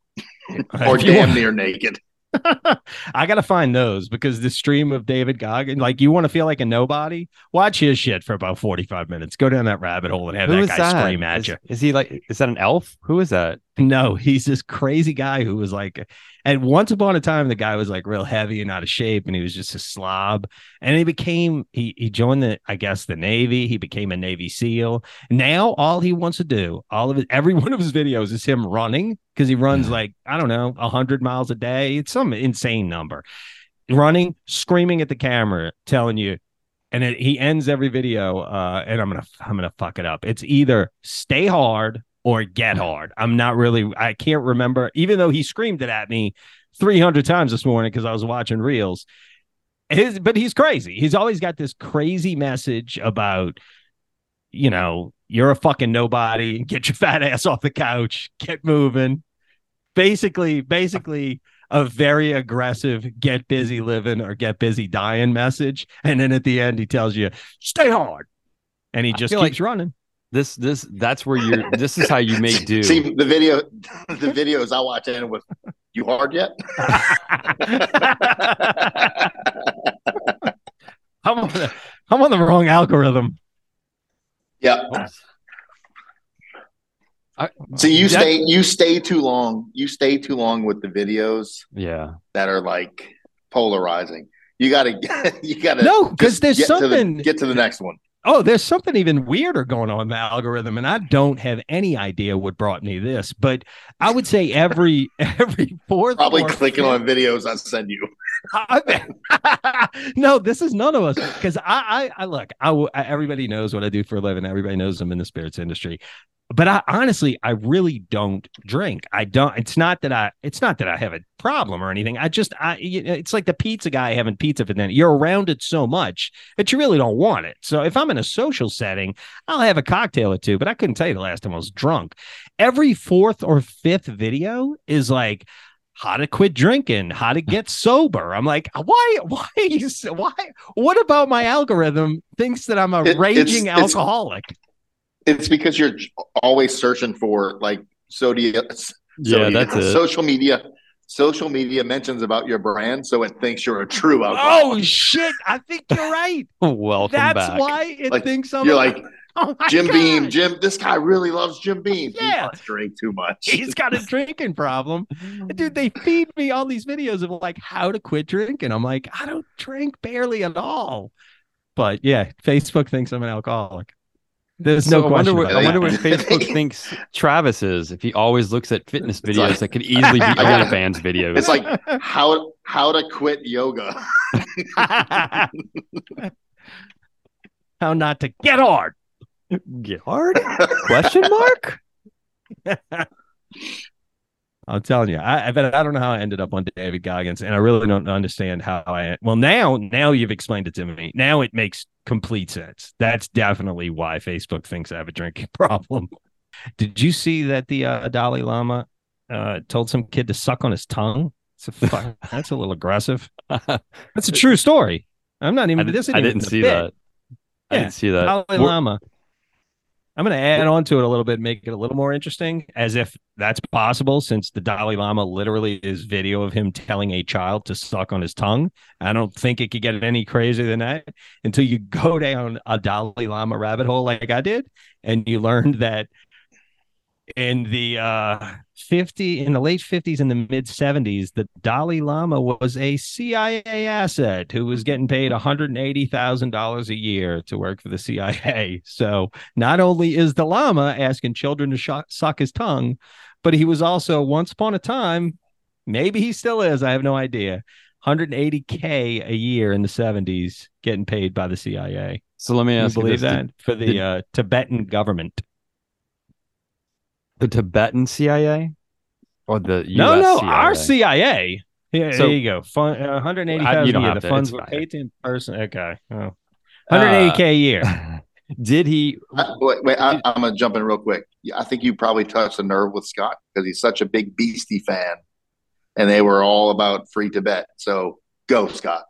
or damn near naked. (laughs) I gotta find those because the stream of David Goggins, like you want to feel like a nobody, watch his shit for about forty five minutes. Go down that rabbit hole and have Who that guy that? scream at is, you. is he like? Is that an elf? Who is that? No, he's this crazy guy who was like, and once upon a time, the guy was like real heavy and out of shape, and he was just a slob. And he became, he he joined the, I guess, the Navy. He became a Navy SEAL. Now all he wants to do, all of it, every (laughs) one of his videos is him running because he runs like I don't know, hundred miles a day. It's some insane number. Running, screaming at the camera, telling you. And it, he ends every video, uh, and I'm gonna I'm gonna fuck it up. It's either stay hard or get hard. I'm not really, I can't remember, even though he screamed it at me 300 times this morning because I was watching reels. His, but he's crazy. He's always got this crazy message about, you know, you're a fucking nobody. Get your fat ass off the couch. Get moving. Basically, basically a very aggressive get busy living or get busy dying message. And then at the end, he tells you, stay hard. And he just keeps running. This this that's where you're. This is how you make (laughs) do. See the video, (laughs) the videos I watch ended with, "You hard yet?" (laughs) I'm on the, I'm on the wrong algorithm. yeah. I, So you that- stay, you stay too long. You stay too long with the videos Yeah. that are like polarizing. You gotta, you gotta. No, because just there's get to the- something. get to the next one. Oh, there's something even weirder going on in the algorithm, and I don't have any idea what brought me this. But I would say every (laughs) every fourth, Probably clicking fifth- on videos I send you. I- (laughs) no, this is none of us because I, I, I look. I- everybody knows what I do for a living. Everybody knows I'm in the spirits industry. But I honestly, I really don't drink. I don't. It's not that I. It's not that I have a problem or anything. I just, I. It's like the pizza guy having pizza for dinner. You're around it so much that you really don't want it. So if I'm in a social setting, I'll have a cocktail or two. But I couldn't tell you the last time I was drunk. Every fourth or fifth video is like how to quit drinking, how to get sober. I'm like, why, (laughs) why, you why, what about my algorithm thinks that I'm a It- raging it's- alcoholic? It's because you're always searching for like sodia. Yeah, that's it. Social media, social media mentions about your brand, so it thinks you're a true Oh shit. I think you're right. (laughs) Welcome That's back. why it Like, thinks I'm you're a- like (laughs) oh Jim God. Beam. Jim, this guy really loves Jim Beam. He Yeah. must drink too much. (laughs) He's got a drinking problem. Dude, they feed me all these videos of like how to quit drinking. I'm like, I don't drink barely at all. But yeah, Facebook thinks I'm an alcoholic. There's no So I wonder question. what about I wonder what (laughs) Facebook thinks Travis is if he always looks at fitness It's videos like- that could easily be (laughs) I gotta- OnlyFans videos. It's like how how to quit yoga. (laughs) how not to get hard. get hard? Question mark? I'm telling you, I, I bet I don't know how I ended up on David Goggins, and I really don't understand how I. Well, now, now you've explained it to me. Now it makes complete sense. That's definitely why Facebook thinks I have a drinking (laughs) problem. Did you see that the uh, Dalai Lama uh, told some kid to suck on his tongue? It's a fuck, (laughs) that's a little aggressive. (laughs) That's a true story. I'm not I, even. did, this I didn't see bit. that. I Yeah, didn't see that. Dalai We're- Lama. I'm going to add on to it a little bit, make it a little more interesting, as if that's possible, since the Dalai Lama literally is video of him telling a child to suck on his tongue. I don't think it could get any crazier than that until you go down a Dalai Lama rabbit hole like I did, and you learned that in the uh 50 in the late 50s and the mid 70s the dalai lama was a cia asset who was getting paid $180000 a year to work for the cia so not only is the lama asking children to sh- suck his tongue but he was also once upon a time maybe he still is i have no idea 180k a year in the 70s getting paid by the cia So let me ask you believe this. that? Did for the did- uh, tibetan government the Tibetan CIA or the US No, no, CIA? our CIA. Yeah, So- there you go. Fun, uh, 180,000 you a don't year. have The to, funds it's were paid to in person. Okay. Oh. Uh, 180k a year. (laughs) Did he? I- wait, wait I, I'm gonna jump in real quick. I think you probably touched a nerve with Scott because he's such a big Beastie fan, and they were all about free Tibet. So go, Scott.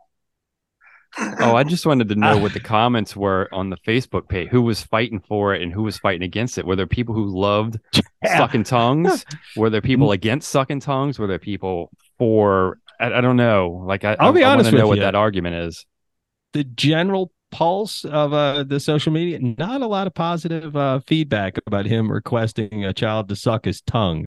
Oh, I just wanted to know what the comments were on the Facebook page. Who was fighting for it and who was fighting against it? Were there people who loved Yeah. sucking tongues? Were there people (laughs) against sucking tongues? Were there people for? I, I don't know. Like I, I'll be I, honest want to know with what that argument is. The general pulse of uh, the social media, not a lot of positive uh, feedback about him requesting a child to suck his tongue.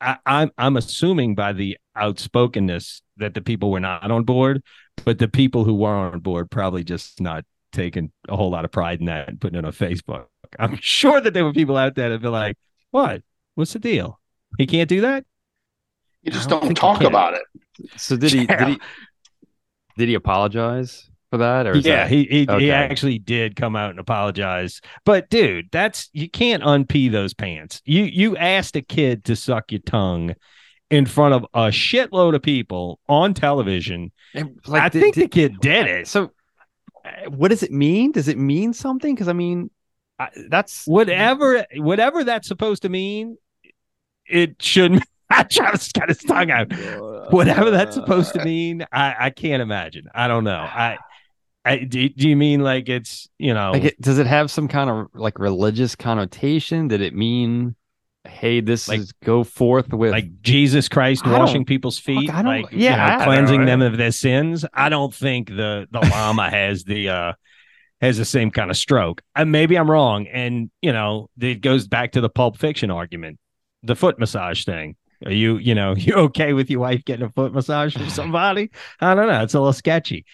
I, I'm I'm assuming by the outspokenness that the people were not on board, but the people who were on board probably just not taking a whole lot of pride in that and putting it on Facebook. (laughs) I'm sure that there were people out there that be like, "What? What's the deal? He can't do that." You just don't don't, talk about it. So did he? Yeah. Did he? Did he apologize for that? Or yeah, that, he he, okay. he actually did come out and apologize. But dude, that's you can't unpee those pants. You you asked a kid to suck your tongue, in front of a shitload of people on television. And, I did- think did- the kid did it. So, uh, what does it mean? Does it mean something? Because I mean, I, that's whatever whatever that's supposed to mean, it shouldn't. (laughs) I just got his tongue out. Whatever that's supposed to mean, I, I can't imagine. I don't know. I, I do, do you mean like it's you know Like, it, does it have some kind of like religious connotation? Did it mean, hey, this Like- is go forth with like Jesus Christ I washing people's feet, I don't- like you yeah, know, I don't cleansing them of their sins. I don't think the the llama (laughs) has the uh has the same kind of stroke. And maybe I'm wrong. And you know, it goes back to the Pulp Fiction argument, the foot massage thing. Are you you know (laughs) you okay with your wife getting a foot massage from somebody? I don't know. It's a little sketchy.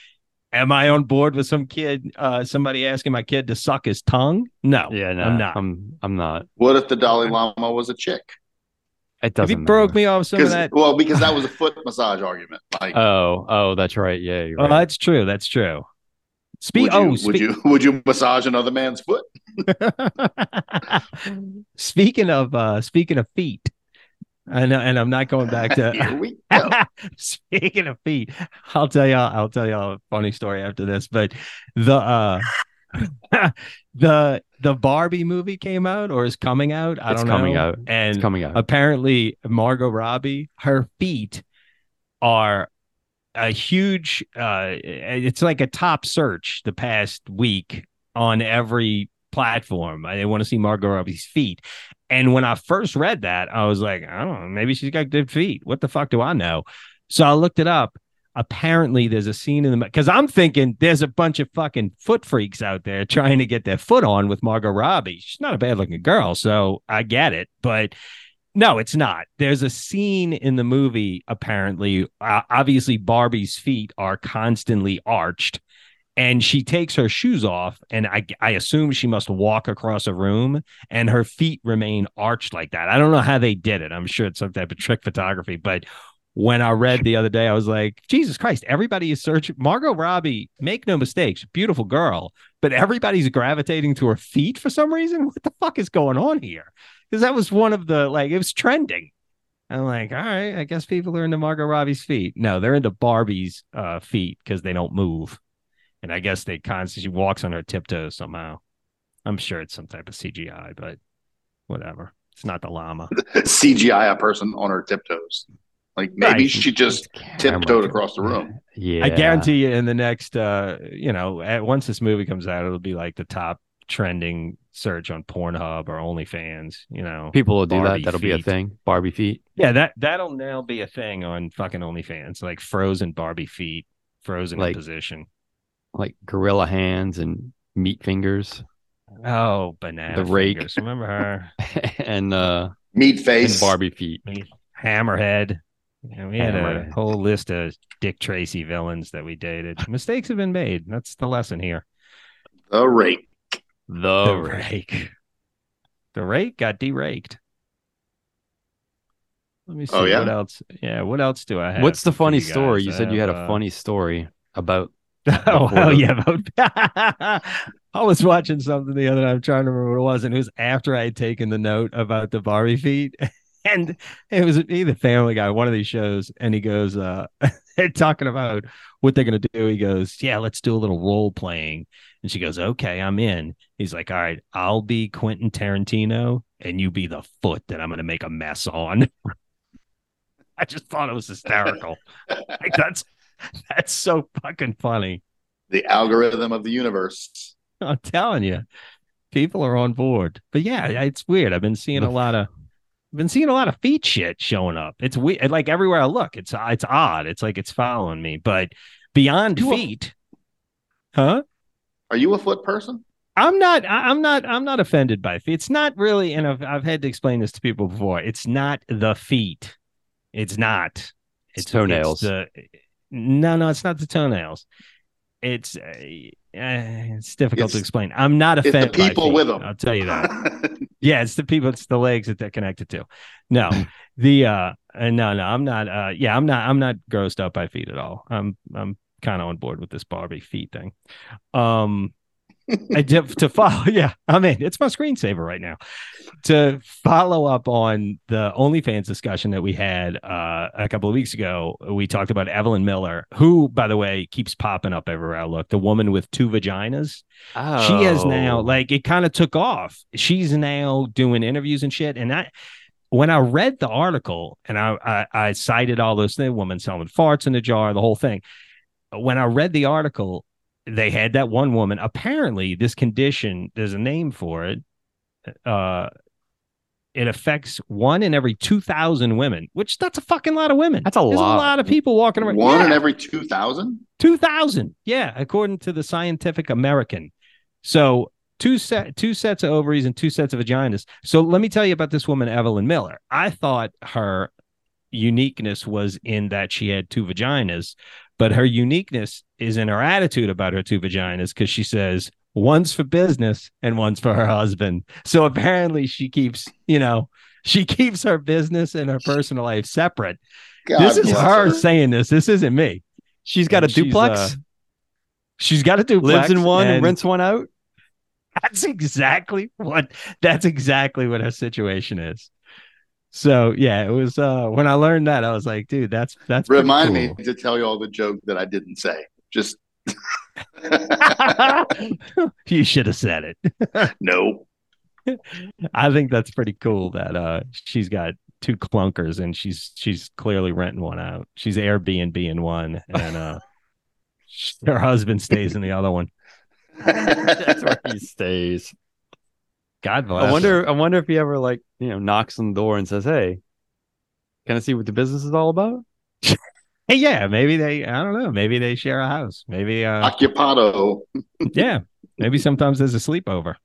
Am I on board with some kid, uh, somebody asking my kid to suck his tongue? No, yeah, no, I'm not. I'm I'm not. What if the Dalai Lama was a chick? It if doesn't. you broke matter. me off some of 'Cause- that, well, because that was a foot massage argument. Like, Oh, oh, that's right. Yeah, you're oh, right. that's true. That's true. Speak. would you, Oh, would you would you massage another man's foot? (laughs) speaking of uh speaking of feet, I know, and I'm not going back to (laughs) (laughs) speaking of feet. I'll tell y'all. I'll tell y'all a funny story after this. But the uh (laughs) the the Barbie movie came out or is coming out. I It's don't know. coming out. and it's coming out. apparently Margot Robbie, her feet are a huge uh it's like a top search the past week on every platform. I want to see Margot Robbie's feet. And when I first read that, I was like, I don't know, maybe she's got good feet. What the fuck do I know? So I looked it up. Apparently, there's a scene in the because I'm thinking there's a bunch of fucking foot freaks out there trying to get their foot on with Margot Robbie. She's not a bad looking girl, so I get it. But no, it's not. There's a scene in the movie, apparently. Uh, obviously, Barbie's feet are constantly arched, and she takes her shoes off. And I, I assume she must walk across a room, and her feet remain arched like that. I don't know how they did it. I'm sure it's some type of trick photography. But when I read the other day, I was like, Jesus Christ, everybody is searching. Margot Robbie, make no mistakes, beautiful girl, but everybody's gravitating to her feet for some reason. What the fuck is going on here? because that was one of the like it was trending. I'm like, all right, I guess people are into Margot Robbie's feet. No, they're into Barbie's uh, feet because they don't move, and I guess they constantly she walks on her tiptoes somehow. I'm sure it's some type of CGI, but whatever. It's not the llama. (laughs) CGI a person on her tiptoes. Like maybe Right. she just tiptoed across the room. Yeah, I guarantee you, in the next, uh, you know, at, once this movie comes out, it'll be like the top trending search on Pornhub or OnlyFans. You know, people will do Barbie that. That'll be a thing. Barbie feet. Yeah, that that'll now be a thing on fucking OnlyFans, like frozen Barbie feet, frozen Like- in position. Like gorilla hands and meat fingers Oh, banana The rake. fingers. Remember her (laughs) and uh Meat face. and face. Barbie feet. hammerhead? Yeah, we had a whole list of Dick Tracy villains that we dated. Mistakes have been made. That's the lesson here. The rake. The, the rake. rake. The rake got deraked. Let me see Oh, yeah? what else. Yeah, what else do I have? What's the funny you story? You I said you had have, a uh, funny story about (laughs) Oh hell yeah! About (laughs) I was watching something the other night. I'm trying to remember what it was, and it was after I had taken the note about the Barbie feet, (laughs) and it was either Family Guy, one of these shows, and he goes, uh, they're talking about what they're gonna do. He goes, "Yeah, let's do a little role playing," and she goes, "Okay, I'm in." He's like, "All right, I'll be Quentin Tarantino, and you be the foot that I'm gonna make a mess on." I just thought it was hysterical. like that's (laughs) that's so fucking funny. The algorithm of the universe. I'm telling you, people are on board. But yeah, it's weird. I've been seeing a lot of, I've been seeing a lot of feet shit showing up. It's weird. Like everywhere I look, it's it's odd. It's like it's following me. But beyond You are- feet, huh? Are you a foot person? I'm not. I- I'm not. I'm not offended by feet. It's not really. And I've I've had to explain this to people before. It's not the feet. It's not. It's toenails. the, no, no, it's not the toenails. It's uh, it's difficult to explain. I'm not It's offended. the people feet, with them. I'll tell you that. (laughs) Yeah, it's the people. It's the legs that they're connected to. No, (laughs) the uh, uh, no, no, I'm not. Uh, yeah, I'm not. I'm not grossed out by feet at all. I'm I'm kind of on board with this Barbie feet thing. Um, I to follow. (laughs) Yeah, I mean, it's my screensaver right now. To follow up on the OnlyFans discussion that we had uh, a couple of weeks ago, we talked about Evelyn Miller, who, by the way, keeps popping up everywhere I look. The woman with two vaginas. Oh. She has now, like, it kind of took off. She's now doing interviews and shit. And I, when I read the article and I, I, I cited all those things, woman selling farts in a jar, the whole thing. When I read the article, they had that one woman. Apparently, this condition, there's a name for it. Uh, it affects one in every 2,000 women, which that's a fucking lot of women. That's a There's lot. a lot of people walking around. One in every two thousand. 2000 yeah according to the scientific american so two set two sets of ovaries and two sets of vaginas so let me tell you about this woman evelyn miller i thought her uniqueness was in that she had two vaginas but her uniqueness is in her attitude about her two vaginas because she says one's for business and one's for her husband so apparently she keeps you know she keeps her business and her personal life separate God this is bless her saying this this isn't me She's got a she's, duplex, uh, She's got a duplex. lives in one, and and rents one out. That's exactly what. That's exactly what her situation is. So yeah, it was. uh When I learned that, I was like, dude, that's that's Remind cool. me to tell you all the joke that I didn't say. Just (laughs) (laughs) you should have said it. (laughs) no. I think that's pretty cool that uh she's got two clunkers and she's she's clearly renting one out. She's Airbnb in one, and uh her husband stays in the other one. That's where he stays. God bless. I wonder. I wonder if he ever like you know knocks on the door and says, "Hey, can I see what the business is all about?" (laughs) Hey, yeah, maybe they. I don't know. Maybe they share a house. Maybe. uh Occupado. (laughs) Yeah, maybe sometimes there's a sleepover.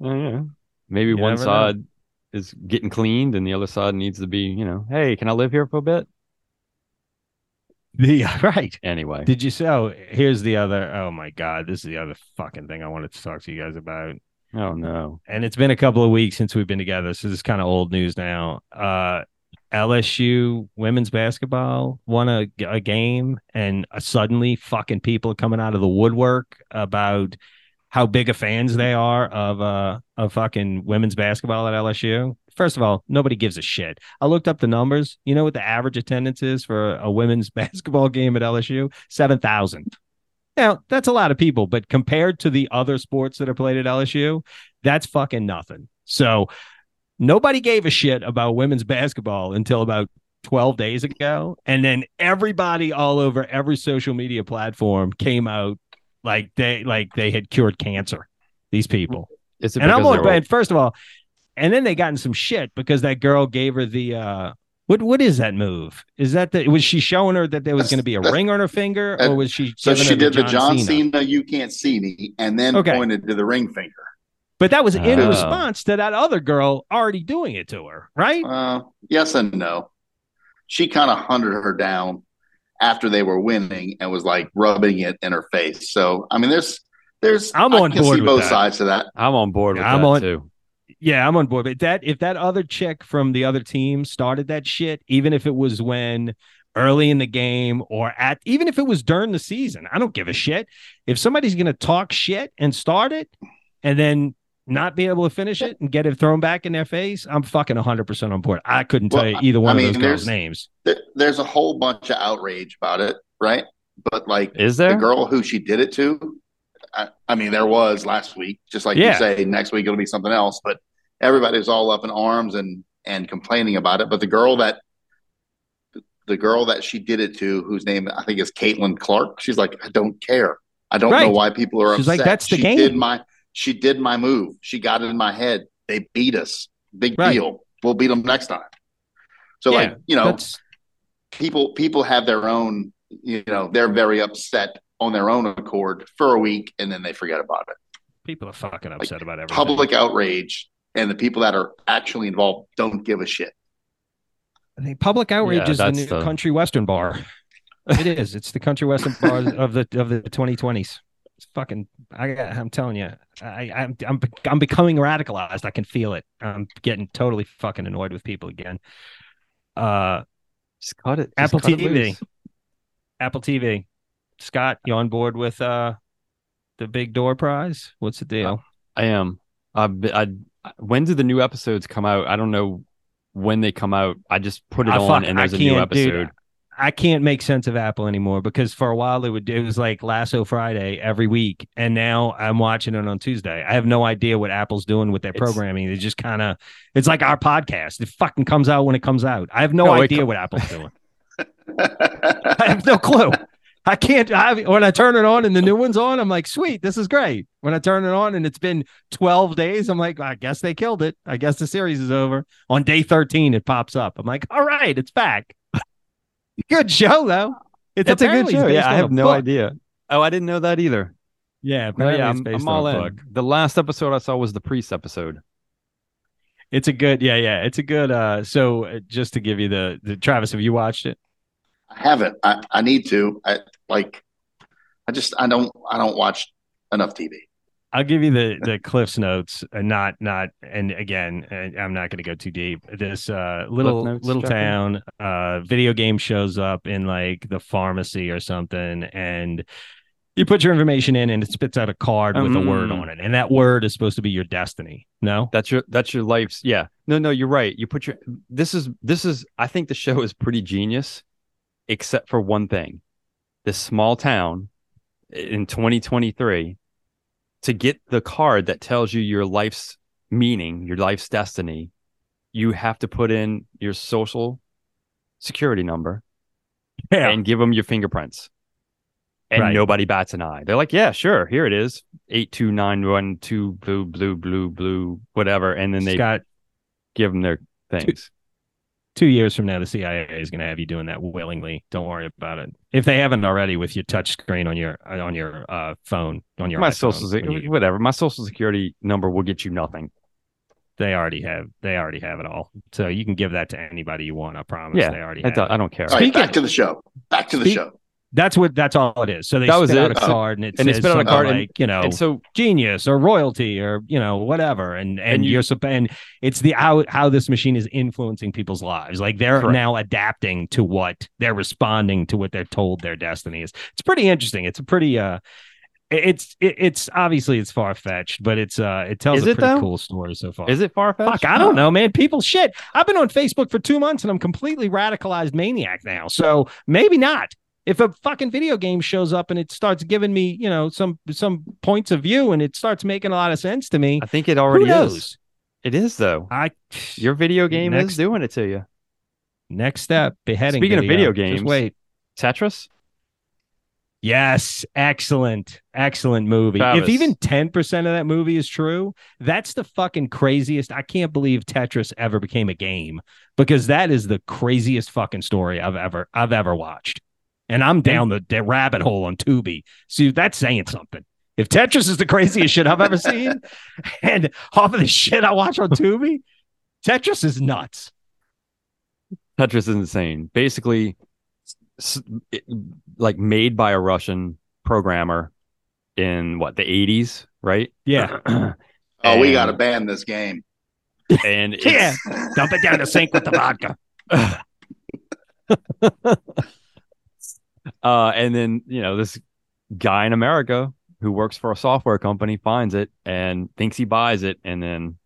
Oh yeah. Maybe You one never know. side is getting cleaned and the other side needs to be, you know, hey, can I live here for a bit? The (laughs) right. Anyway. Did you say? Oh, here's the other. Oh my God, this is the other fucking thing I wanted to talk to you guys about. Oh no. And it's been a couple of weeks since we've been together, so this is kind of old news now. Uh, LSU women's basketball won a, a game, and uh, suddenly fucking people are coming out of the woodwork about how big of fans they are of uh of fucking women's basketball at LSU. First of all, nobody gives a shit. I looked up the numbers. You know what the average attendance is for a women's (laughs) basketball game at LSU? Seven thousand. Now that's a lot of people, but compared to the other sports that are played at LSU, that's fucking nothing. So nobody gave a shit about women's basketball until about 12 days ago. And then everybody all over every social media platform came out like they like they had cured cancer. These people. And I'm because on they're bad first of all, and then they got in some shit because that girl gave her the uh what what is that move? Is that the was she showing her that there was going to be a that's- ring on her finger, that- or was she? So she did the John Cena? Cena, you can't see me, and then Okay. pointed to the ring finger. But that was in Oh. response to that other girl already doing it to her, right? Uh, yes and no. She kind of hunted her down after they were winning and was like rubbing it in her face. So I mean, there's there's I'm I on can board see with both that. sides to that. I'm on board with I'm that on- too. Yeah, I'm on board. But that if that other chick from the other team started that shit, even if it was when early in the game or at even if it was during the season, I don't give a shit. If somebody's gonna talk shit and start it and then not be able to finish it and get it thrown back in their face, I'm fucking 100 percent on board. I couldn't tell Well, you either one I of those girls' names. There, there's a whole bunch of outrage about it, right? But like Is the there? girl who she did it to, I, I mean, there was last week. Just like Yeah. you say, next week it'll be something else. But everybody's all up in arms and and complaining about it. But the girl that the girl that she did it to, whose name I think is Caitlin Clark, she's like, I don't care. I don't Right. know why people are She's upset. like, "That's the she game." Did my she did my move. She got it in my head. They beat us. Big Right. deal. We'll beat them next time. So Yeah, like you know, people people have their own you know they're very upset on their own accord for a week and then they forget about it people are fucking upset about everything. public outrage and the people that are actually involved don't give a shit I think public outrage Yeah, is the new the- country western bar. (laughs) it is. It's the country western bar of the of the 2020s. It's fucking. I, I'm telling you, I, I'm I'm I'm becoming radicalized. I can feel it. I'm getting totally fucking annoyed with people again. Uh, Just cut it. Just Apple cut TV. loose. Apple TV. Scott, you on board with uh the big door prize? What's the deal? I am. Uh, I, when do the new episodes come out? I don't know when they come out. I just put it I on fuck- and I there's a new can't, dude. episode. I can't make sense of Apple anymore because for a while it would it was like Lasso Friday every week, and now I'm watching it on Tuesday. I have no idea what Apple's doing with their It's- programming. It just kind of it's like our podcast. It fucking comes out when it comes out. I have no, oh, No, idea co- what Apple's doing. (laughs) I have no clue. I can't. I, when I turn it on and the new one's on, I'm like, sweet, this is great. When I turn it on and it's been 12 days, I'm like, I guess they killed it. I guess the series is over. On day 13, it pops up. I'm like, all right, it's back. (laughs) Good show though. It's, It's a good show. Yeah, I have no book. idea. Oh, I didn't know that either. Yeah, No, apparently yeah, I'm, based I'm on all a in. book. The last episode I saw was the priest episode. It's a good, yeah, yeah. It's a good. uh So uh, just to give you the the Travis, have you watched it? I haven't. I, I need to. I like. I just. I don't. I don't watch enough TV. I'll give you the the Cliff's notes, uh, not not, and again, I'm not going to go too deep. This uh, little notes, little Jeffrey? town, uh, video game shows up in like the pharmacy or something, and you put your information in, and it spits out a card with a word Mm. on it, and that word is supposed to be your destiny. No, That's your that's your life's yeah. No, no, you're right. You put your this is this is I think the show is pretty genius, except for one thing. This small town in 2023 to get the card that tells you your life's meaning, your life's destiny, you have to put in your social security number yeah, and give them your fingerprints. And Right. nobody bats an eye. They're like, yeah, sure, here it is. Eight two nine one two blue blue blue blue whatever, and then they Scott. give them their things. Two years from now, the CIA is going to have you doing that willingly. Don't worry about it. If they haven't already, with your touch screen on your on your uh, phone on your My iPhone, social when security, you- whatever. My social security number will get you nothing. they already have they already have it all. So you can give that to anybody you want. I promise. Yeah, they already I have. don't, it. I don't care. All right, Speaking- back to the show. Back to the Speak- show. That's what that's all it is. So they That was out a card and it And says out a card and- like you know And so genius or royalty or you know whatever and and, And you- you're supp- and it's the how how this machine is influencing people's lives like they're Correct. now adapting to what they're responding to what they're told their destiny is it's pretty interesting it's a pretty uh it's it, it's obviously it's far-fetched but it's uh it tells Is a it, pretty though? cool story so far is it far fetched? Fuck, I don't know, man. People shit. I've been on Facebook for two months and I'm completely radicalized maniac now. So maybe not. If a fucking video game shows up and it starts giving me, you know, some some points of view and it starts making a lot of sense to me, I think it already is. It is though. I Your video game Next- is doing it to you. next step beheading. Speaking of video Just games, wait. Tetris. Yes, excellent, excellent movie. Travis. If even 10% of that movie is true, that's the fucking craziest. I can't believe Tetris ever became a game because that is the craziest fucking story I've ever I've ever watched. And I'm down the, the rabbit hole on Tubi. See, that's saying something. If Tetris is the craziest shit I've ever (laughs) seen, and half of the shit I watch on Tubi, Tetris is nuts. Tetris is insane. Basically, s- it- like made by a Russian programmer in what the 80s, right? Yeah. (clears throat) Oh, we got to ban this game. And it's, Yeah. Dump it down the sink with the vodka. (laughs) uh, and then you know this guy in America who works for a software company finds it and thinks he buys it, and then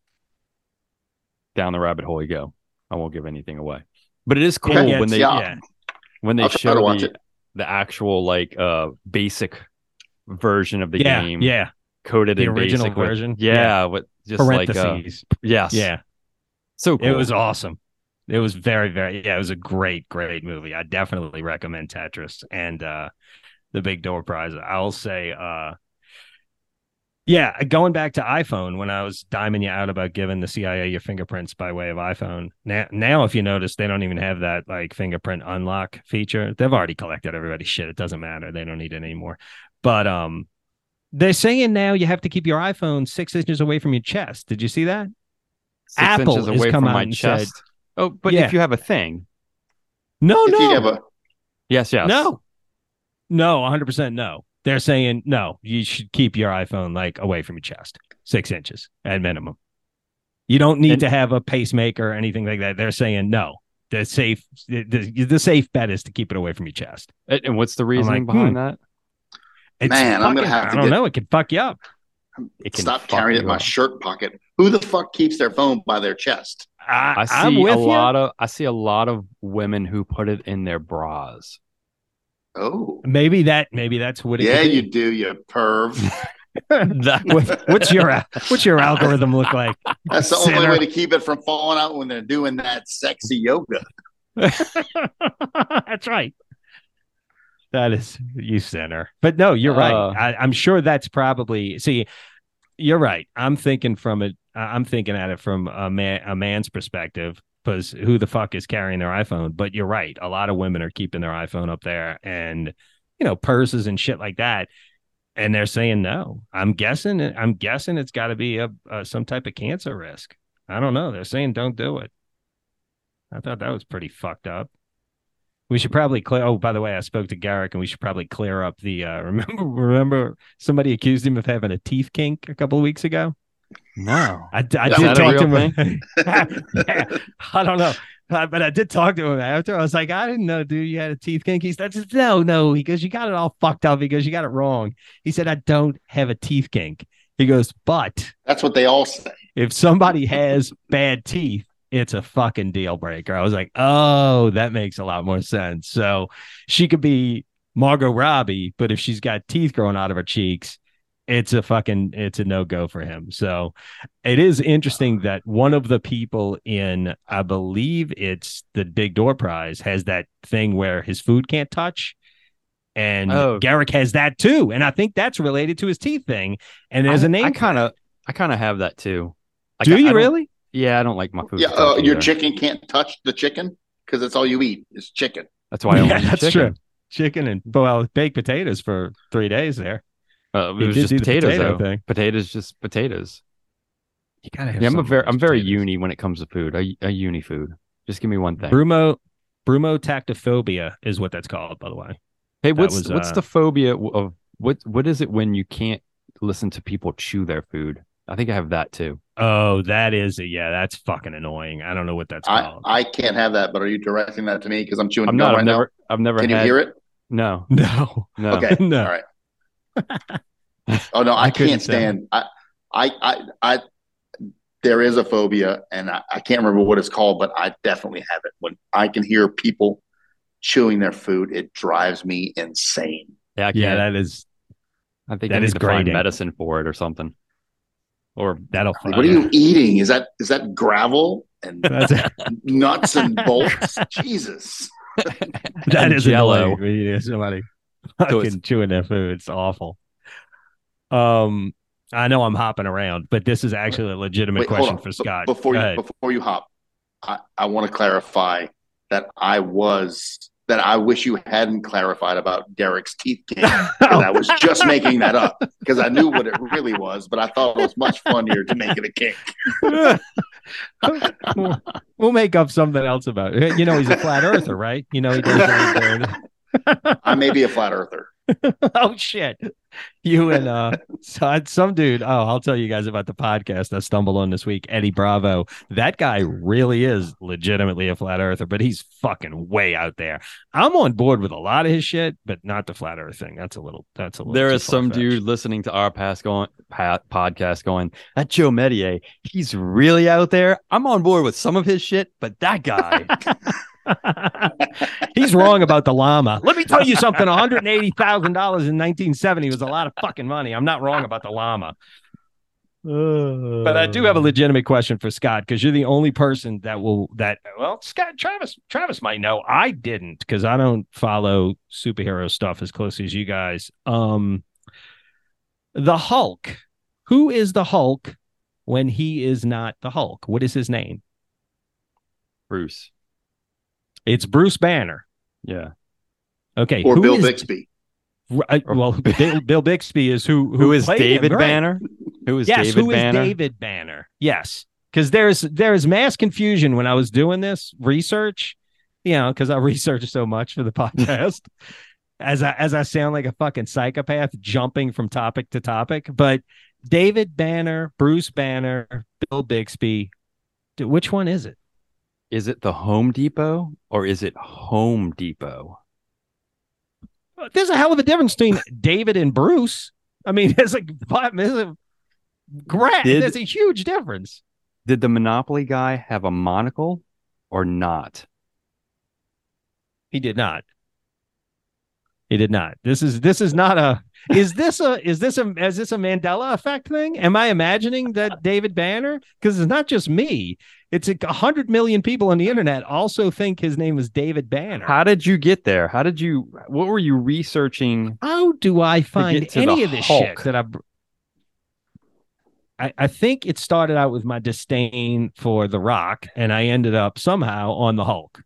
down the rabbit hole you go. I won't give anything away, but it is cool Yeah, when they yeah. when they I'll show the, it. the actual like uh basic version of the yeah, game yeah. coded in The in original with- version? yeah, with just like uh, Parentheses. yes yeah. so cool It was awesome. It was very, very yeah, it was a great, great movie. I definitely recommend Tetris and uh the Big Door Prize. I'll say uh yeah, going back to iPhone when I was diming you out about giving the CIA your fingerprints by way of iPhone. Now now if you notice they don't even have that like fingerprint unlock feature. They've already collected everybody's shit. It doesn't matter. They don't need it anymore. But um they're saying now you have to keep your iPhone six inches away from your chest. Did you see that? six Apple inches has away come from out my and said- chest oh but Yeah. if you have a thing No, If no. you have a, yes yes No. No, 100% no. They're saying no, you should keep your iPhone like away from your chest, six inches at minimum. You don't need And- to have a pacemaker or anything like that. They're saying no. The safe, the, the, the safe bet is to keep it away from your chest. And and what's the reasoning like, hmm. behind that? It's Man, I'm gonna have to I don't get- know. It could fuck you up. It can Stop carrying it in my up. shirt pocket. Who the fuck keeps their phone by their chest? I, I I'm see with a you. lot of I see a lot of women who put it in their bras. Oh, Maybe that. Maybe that's what it. yeah, could be. you do, you perv. (laughs) (laughs) What- what's your uh, what's your algorithm look like? That's the only way to keep it from falling out when they're doing that sexy yoga. (laughs) that's right. That is you center. But no, you're right. Uh, I, I'm sure that's probably see. You're right. I'm thinking from it. I'm thinking at it from a man a man's perspective because who the fuck is carrying their iPhone? But you're right. A lot of women are keeping their iPhone up there, and you know purses and shit like that. And they're saying no. I'm guessing. I'm guessing it's got to be a, a some type of cancer risk. I don't know. They're saying don't do it. I thought that was pretty fucked up. We should probably clear. Oh, by the way, I spoke to Garrick, and we should probably clear up the. Uh, (laughs) remember, remember, somebody accused him of having a teeth kink a couple of weeks ago. No. I, Is did talk to him. (laughs) yeah, I don't know, but I did talk to him after. I was like, I didn't know, dude, you had a teeth kink. He said, No, no. He goes, You got it all fucked up because you got it wrong. He said, I don't have a teeth kink. He goes, But That's what they all say. if somebody has bad teeth, it's a fucking deal breaker. I was like, oh, that makes a lot more sense. So she could be Margot Robbie, but if she's got teeth growing out of her cheeks, it's a fucking it's a no go for him. So it is interesting that one of the people in I believe it's the Big Door Prize has that thing where his food can't touch. And Oh. Garrick has that too. And I think that's related to his teeth thing. And there's I, a name. I kind of I kind of have that too. Like, Do I- I you don't- really? Yeah, I don't like my food. Yeah, uh, your chicken can't touch the chicken because that's all you eat is chicken. That's why I (laughs) Yeah, that's chicken. true. Chicken and well, baked potatoes for three days there. Uh, He it was just potatoes. potato though. thing. Potatoes, just potatoes. You gotta have. Yeah, I'm a very I'm very potatoes. uni when it comes to food. A, a uni food. Just give me one thing. Brumo, brumotactillophobia is what that's called, by the way. hey, that what's was, what's uh, the phobia of what what is it when you can't listen to people chew their food? I think I have that too. Oh, that is a, yeah, that's fucking annoying. I don't know what that's I, called. I can't have that, but are you directing that to me because I'm chewing I'm gum not. right I've never. I've never. Can you hear it? No. (laughs) no, No. Okay, (laughs) No. all right. Oh no, (laughs) I, I can't stand. I, I, I, I. There is a phobia, and I, I can't remember what it's called, but I definitely have it. When I can hear people chewing their food, it drives me insane. Yeah. I can't. yeah, that is I think that I is to find grating. medicine for it or something. Or that'll. Like, what are you eating? Is that is that gravel and (laughs) nuts and bolts? (laughs) Jesus. that is Jell-O. annoying when you hear somebody So fucking chewing their food. It's awful. Um, I know I'm hopping around, but this is actually a legitimate Wait, question for Scott. Before Go you ahead. before you hop, I, I want to clarify that I was that I wish you hadn't clarified about Derek's teeth game. I was just (laughs) making that up because I knew what it really was, but I thought it was much funnier to make it a kink. (laughs) we'll, we'll make up something else about it. You know, he's a flat earther, right? You know, he does. (laughs) I may be a flat earther. (laughs) oh shit! You and uh, (laughs) so- some dude. Oh, I'll tell you guys about the podcast I stumbled on this week. Eddie Bravo. That guy really is legitimately a flat earther, but he's fucking way out there. I'm on board with a lot of his shit, but not the flat earth thing. That's a little. That's a little. there too is some far-fetched. dude listening to our past going pa- podcast going that Joe Medier. He's really out there. I'm on board with some of his shit, but that guy. (laughs) He's wrong about the llama. (laughs) Let me tell you something. (laughs) One hundred eighty thousand dollars in nineteen seventy was a lot of fucking money. I'm not wrong about the llama. But I do have a legitimate question for Scott because you're the only person that will that well Scott Travis Travis might know I didn't because I don't follow superhero stuff as closely as you guys. Um, the Hulk. Who is the Hulk when he is not the Hulk? What is his name? Bruce. It's Bruce Banner. Yeah. Okay, Or who Bill is- Bixby. Right, well, (laughs) Bill, Bill Bixby is who who, Who is played him, David right. Banner? Who is yes, David who is Banner? David Banner? Yes, because there's there's mass confusion when I was doing this research. You know, because I (laughs) researched so much for the podcast. (laughs) as I as I sound like a fucking psychopath jumping from topic to topic, but David Banner, Bruce Banner, Bill Bixby, which one is it? Is it the Home Depot or is it Home Depot? There's a hell of a difference between (laughs) David and Bruce. I mean, there's like five. There's a, gra- Did- there's a huge difference. Did the Monopoly guy have a monocle or not? He did not. He did not. This is this is not a. Is this a is this a is this a Mandela effect thing? Am I imagining that David Banner? Because it's not just me. It's a hundred million people on the internet also think his name is David Banner. How did you get there? How did you? What were you researching? How do I find get to any of this shit that I, I? I think it started out with my disdain for The Rock, and I ended up somehow on the Hulk.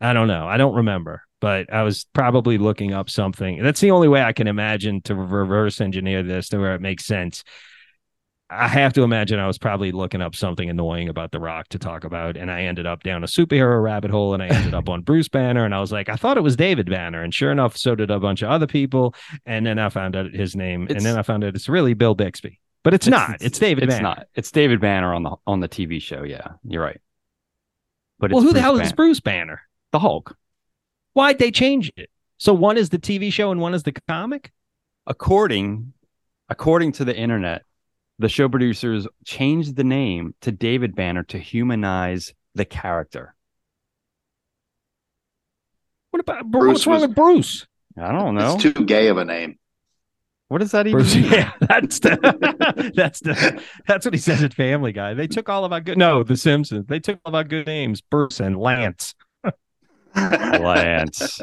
I don't know. I don't remember, but I was probably looking up something. That's the only way I can imagine to reverse engineer this to where it makes sense. I have to imagine I was probably looking up something annoying about The Rock to talk about, and I ended up down a superhero rabbit hole, and I ended up on Bruce Banner, and I was like, I thought it was David Banner, and sure enough, so did a bunch of other people, and then I found out his name, and then I found out it's really Bill Bixby, but it's, not. It's, David It's Banner. not. It's David Banner on the on the TV show. Yeah, you're right. But Well, it's who the Bruce hell is Bruce Banner? The Hulk. Why'd they change it? So one is the TV show and one is the comic. According according to the internet, the show producers changed the name to David Banner to humanize the character. What about Bruce what's wrong was- with Bruce? I don't know. It's too gay of a name. what does that even Bruce, mean? yeah, that's the (laughs) that's the that's what he says at Family Guy. They took all of our good no, The Simpsons. They took all of our good names, Bruce and Lance. (laughs) Lance.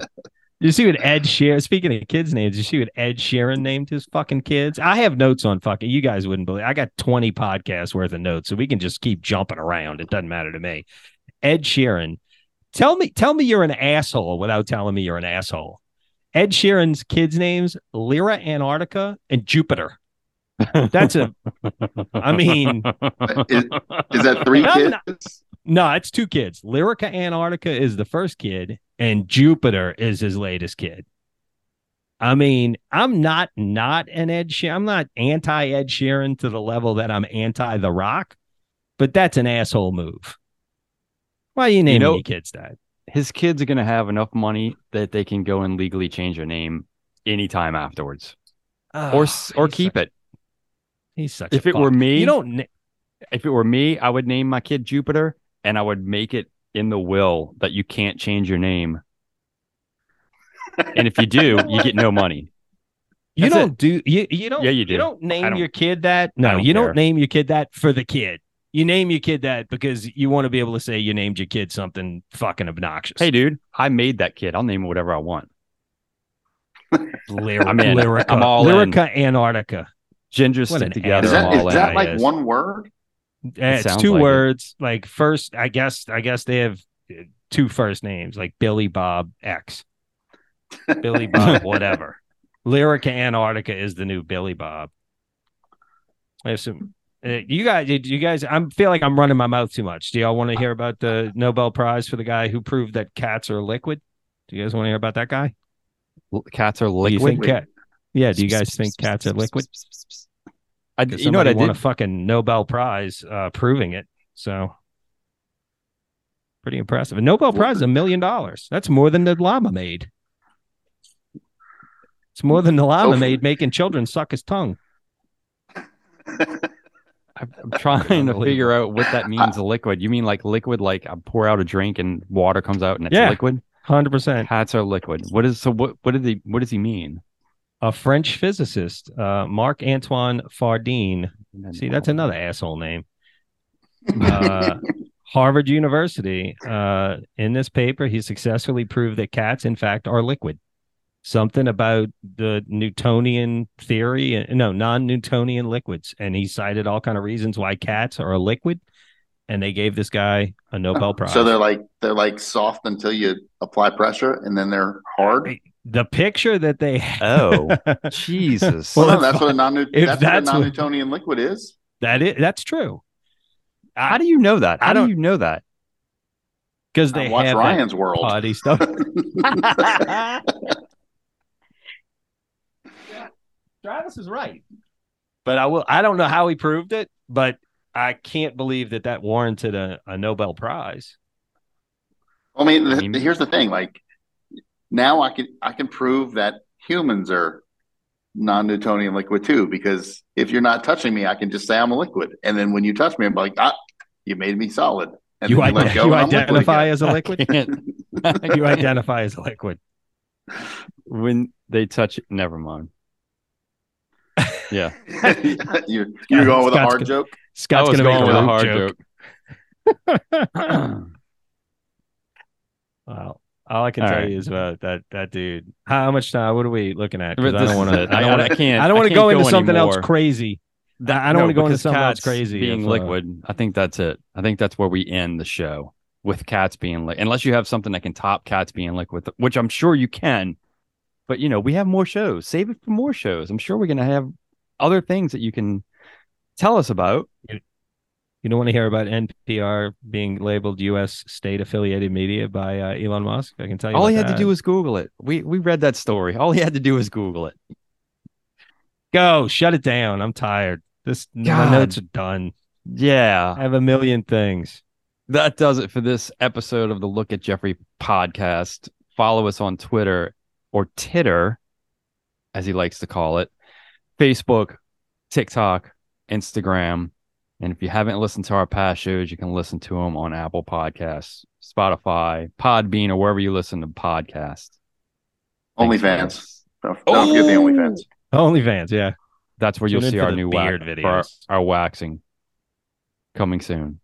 You see what Ed Sheeran? Speaking of kids' names, you see what Ed Sheeran named his fucking kids? I have notes on fucking. You guys wouldn't believe. I got twenty podcasts worth of notes, so we can just keep jumping around. It doesn't matter to me. Ed Sheeran, tell me, tell me you're an asshole without telling me you're an asshole. Ed Sheeran's kids' names: Lyra Antarctica and Jupiter. That's a. I mean, (laughs) Is, is that three (laughs) kids? not- no, it's two kids. Lyrica Antarctica is the first kid, and Jupiter is his latest kid. I mean, I'm not not an Ed Sheeran. I'm not anti Ed Sheeran to the level that I'm anti The Rock, but that's an asshole move. Why are you naming know- your kids that? His kids are gonna have enough money that they can go and legally change their name anytime afterwards. or ah, or keep it. He's such. If a it were me- you don't. na- If it were me, I would name my kid Jupiter and I would make it in the will that you can't change your name. And if you do, you get no money. You That's don't do you you don't Yeah, you do. You don't name don't- your kid that. No, don't you care. don't name your kid that for the kid. You name your kid that because you want to be able to say you named your kid something fucking obnoxious. Hey, dude, I made that kid. I'll name it whatever I want. Lyrica, I'm in. Lyrica, I'm all in. Lyrica Antarctica. Ginger stick an together. Is ass. I'm that, is all in. that Yeah, like one word? Uh, it's two like it. words. Like first, I guess. I guess they have uh, two first names, like Billy Bob X, Billy (laughs) Bob whatever. Lyrica Antarctica is the new Billy Bob. I have some. Uh, you guys, you guys? I feel like I'm running my mouth too much. Do y'all want to hear about the Nobel Prize for the guy who proved that cats are liquid? Do you guys want to hear about that guy? Cats are Do you liquid. think cat? Yeah. Do you guys (laughs) think cats are liquid? I, you know what I won did? a fucking Nobel Prize uh, proving it. So pretty impressive. A Nobel Prize is a million dollars. That's more than the llama made. It's more than the llama Oh. made making children suck his tongue. (laughs) I'm I'm trying to figure out what that means. liquid. You mean like liquid? Like I pour out a drink and water comes out and it's Yeah. liquid? Hundred percent. Cats are liquid. What is so? What? What did he? What does he mean? A French physicist, uh, Marc Antoine Fardin. See, that's another asshole name. (laughs) Uh, Harvard University. Uh, in this paper, he successfully proved that cats, in fact, are liquid. Something about the Newtonian theory, uh, no, non-Newtonian liquids, and he cited all kind of reasons why cats are a liquid, and they gave this guy a Nobel Prize. So they're like they're like soft until you apply pressure, and then they're hard. The picture that they Oh, (laughs) Jesus. Well, Well, no, that's what a non if that's, that's what a what- non-Newtonian liquid is. that is that's true How do you know that? How do don't- you know that? because I they watch have Ryan's World. that potty (laughs) stuff. Travis is right. But I will. I don't know how he proved it, but I can't believe that that warranted a, a Nobel Prize. I mean, the, I mean- here's the thing: like, now I can I can prove that humans are non-Newtonian liquid too. Because if you're not touching me, I can just say I'm a liquid, and then when you touch me, I'm like, ah, you made me solid. And You, then ide- you and I'm liquid identify as a liquid. (laughs) You identify as a liquid. when they touch it, never mind. Yeah, (laughs) you're you're going with a hard gonna- joke. Scott's gonna make going a with a hard hard joke. joke. (laughs) Well, all I can All tell right. you is about that that dude. How much time? What are we looking at? I don't want to. I don't I, want I can't. I don't want to go into something else crazy. That- I don't no, wanna go into something else crazy Being if, uh, liquid, I think that's it. I think that's where we end the show with cats being liquid. Unless you have something that can top cats being liquid, which I'm sure you can. But you know, we have more shows. Save it for more shows. I'm sure we're gonna have other things that you can tell us about. You don't want to hear about NPR being labeled U.S. state affiliated media by uh, Elon Musk. I can tell you. All he had that. to do was Google it. We we read that story. All he had to do was Google it. go. Shut it down. I'm tired. This my God. notes are done. Yeah. I have a million things. that does it for this episode of the Look at Jeffrey podcast. Follow us on Twitter or Titter, as he likes to call it, Facebook, TikTok, Instagram. And if you haven't listened to our past shows, you can listen to them on Apple Podcasts, Spotify, Podbean, or wherever you listen to podcasts. Thanks, OnlyFans. guys. Don't, don't forget the Oh! OnlyFans. OnlyFans. Yeah. That's where you'll see our new beard wax, for our, videos. our waxing coming soon.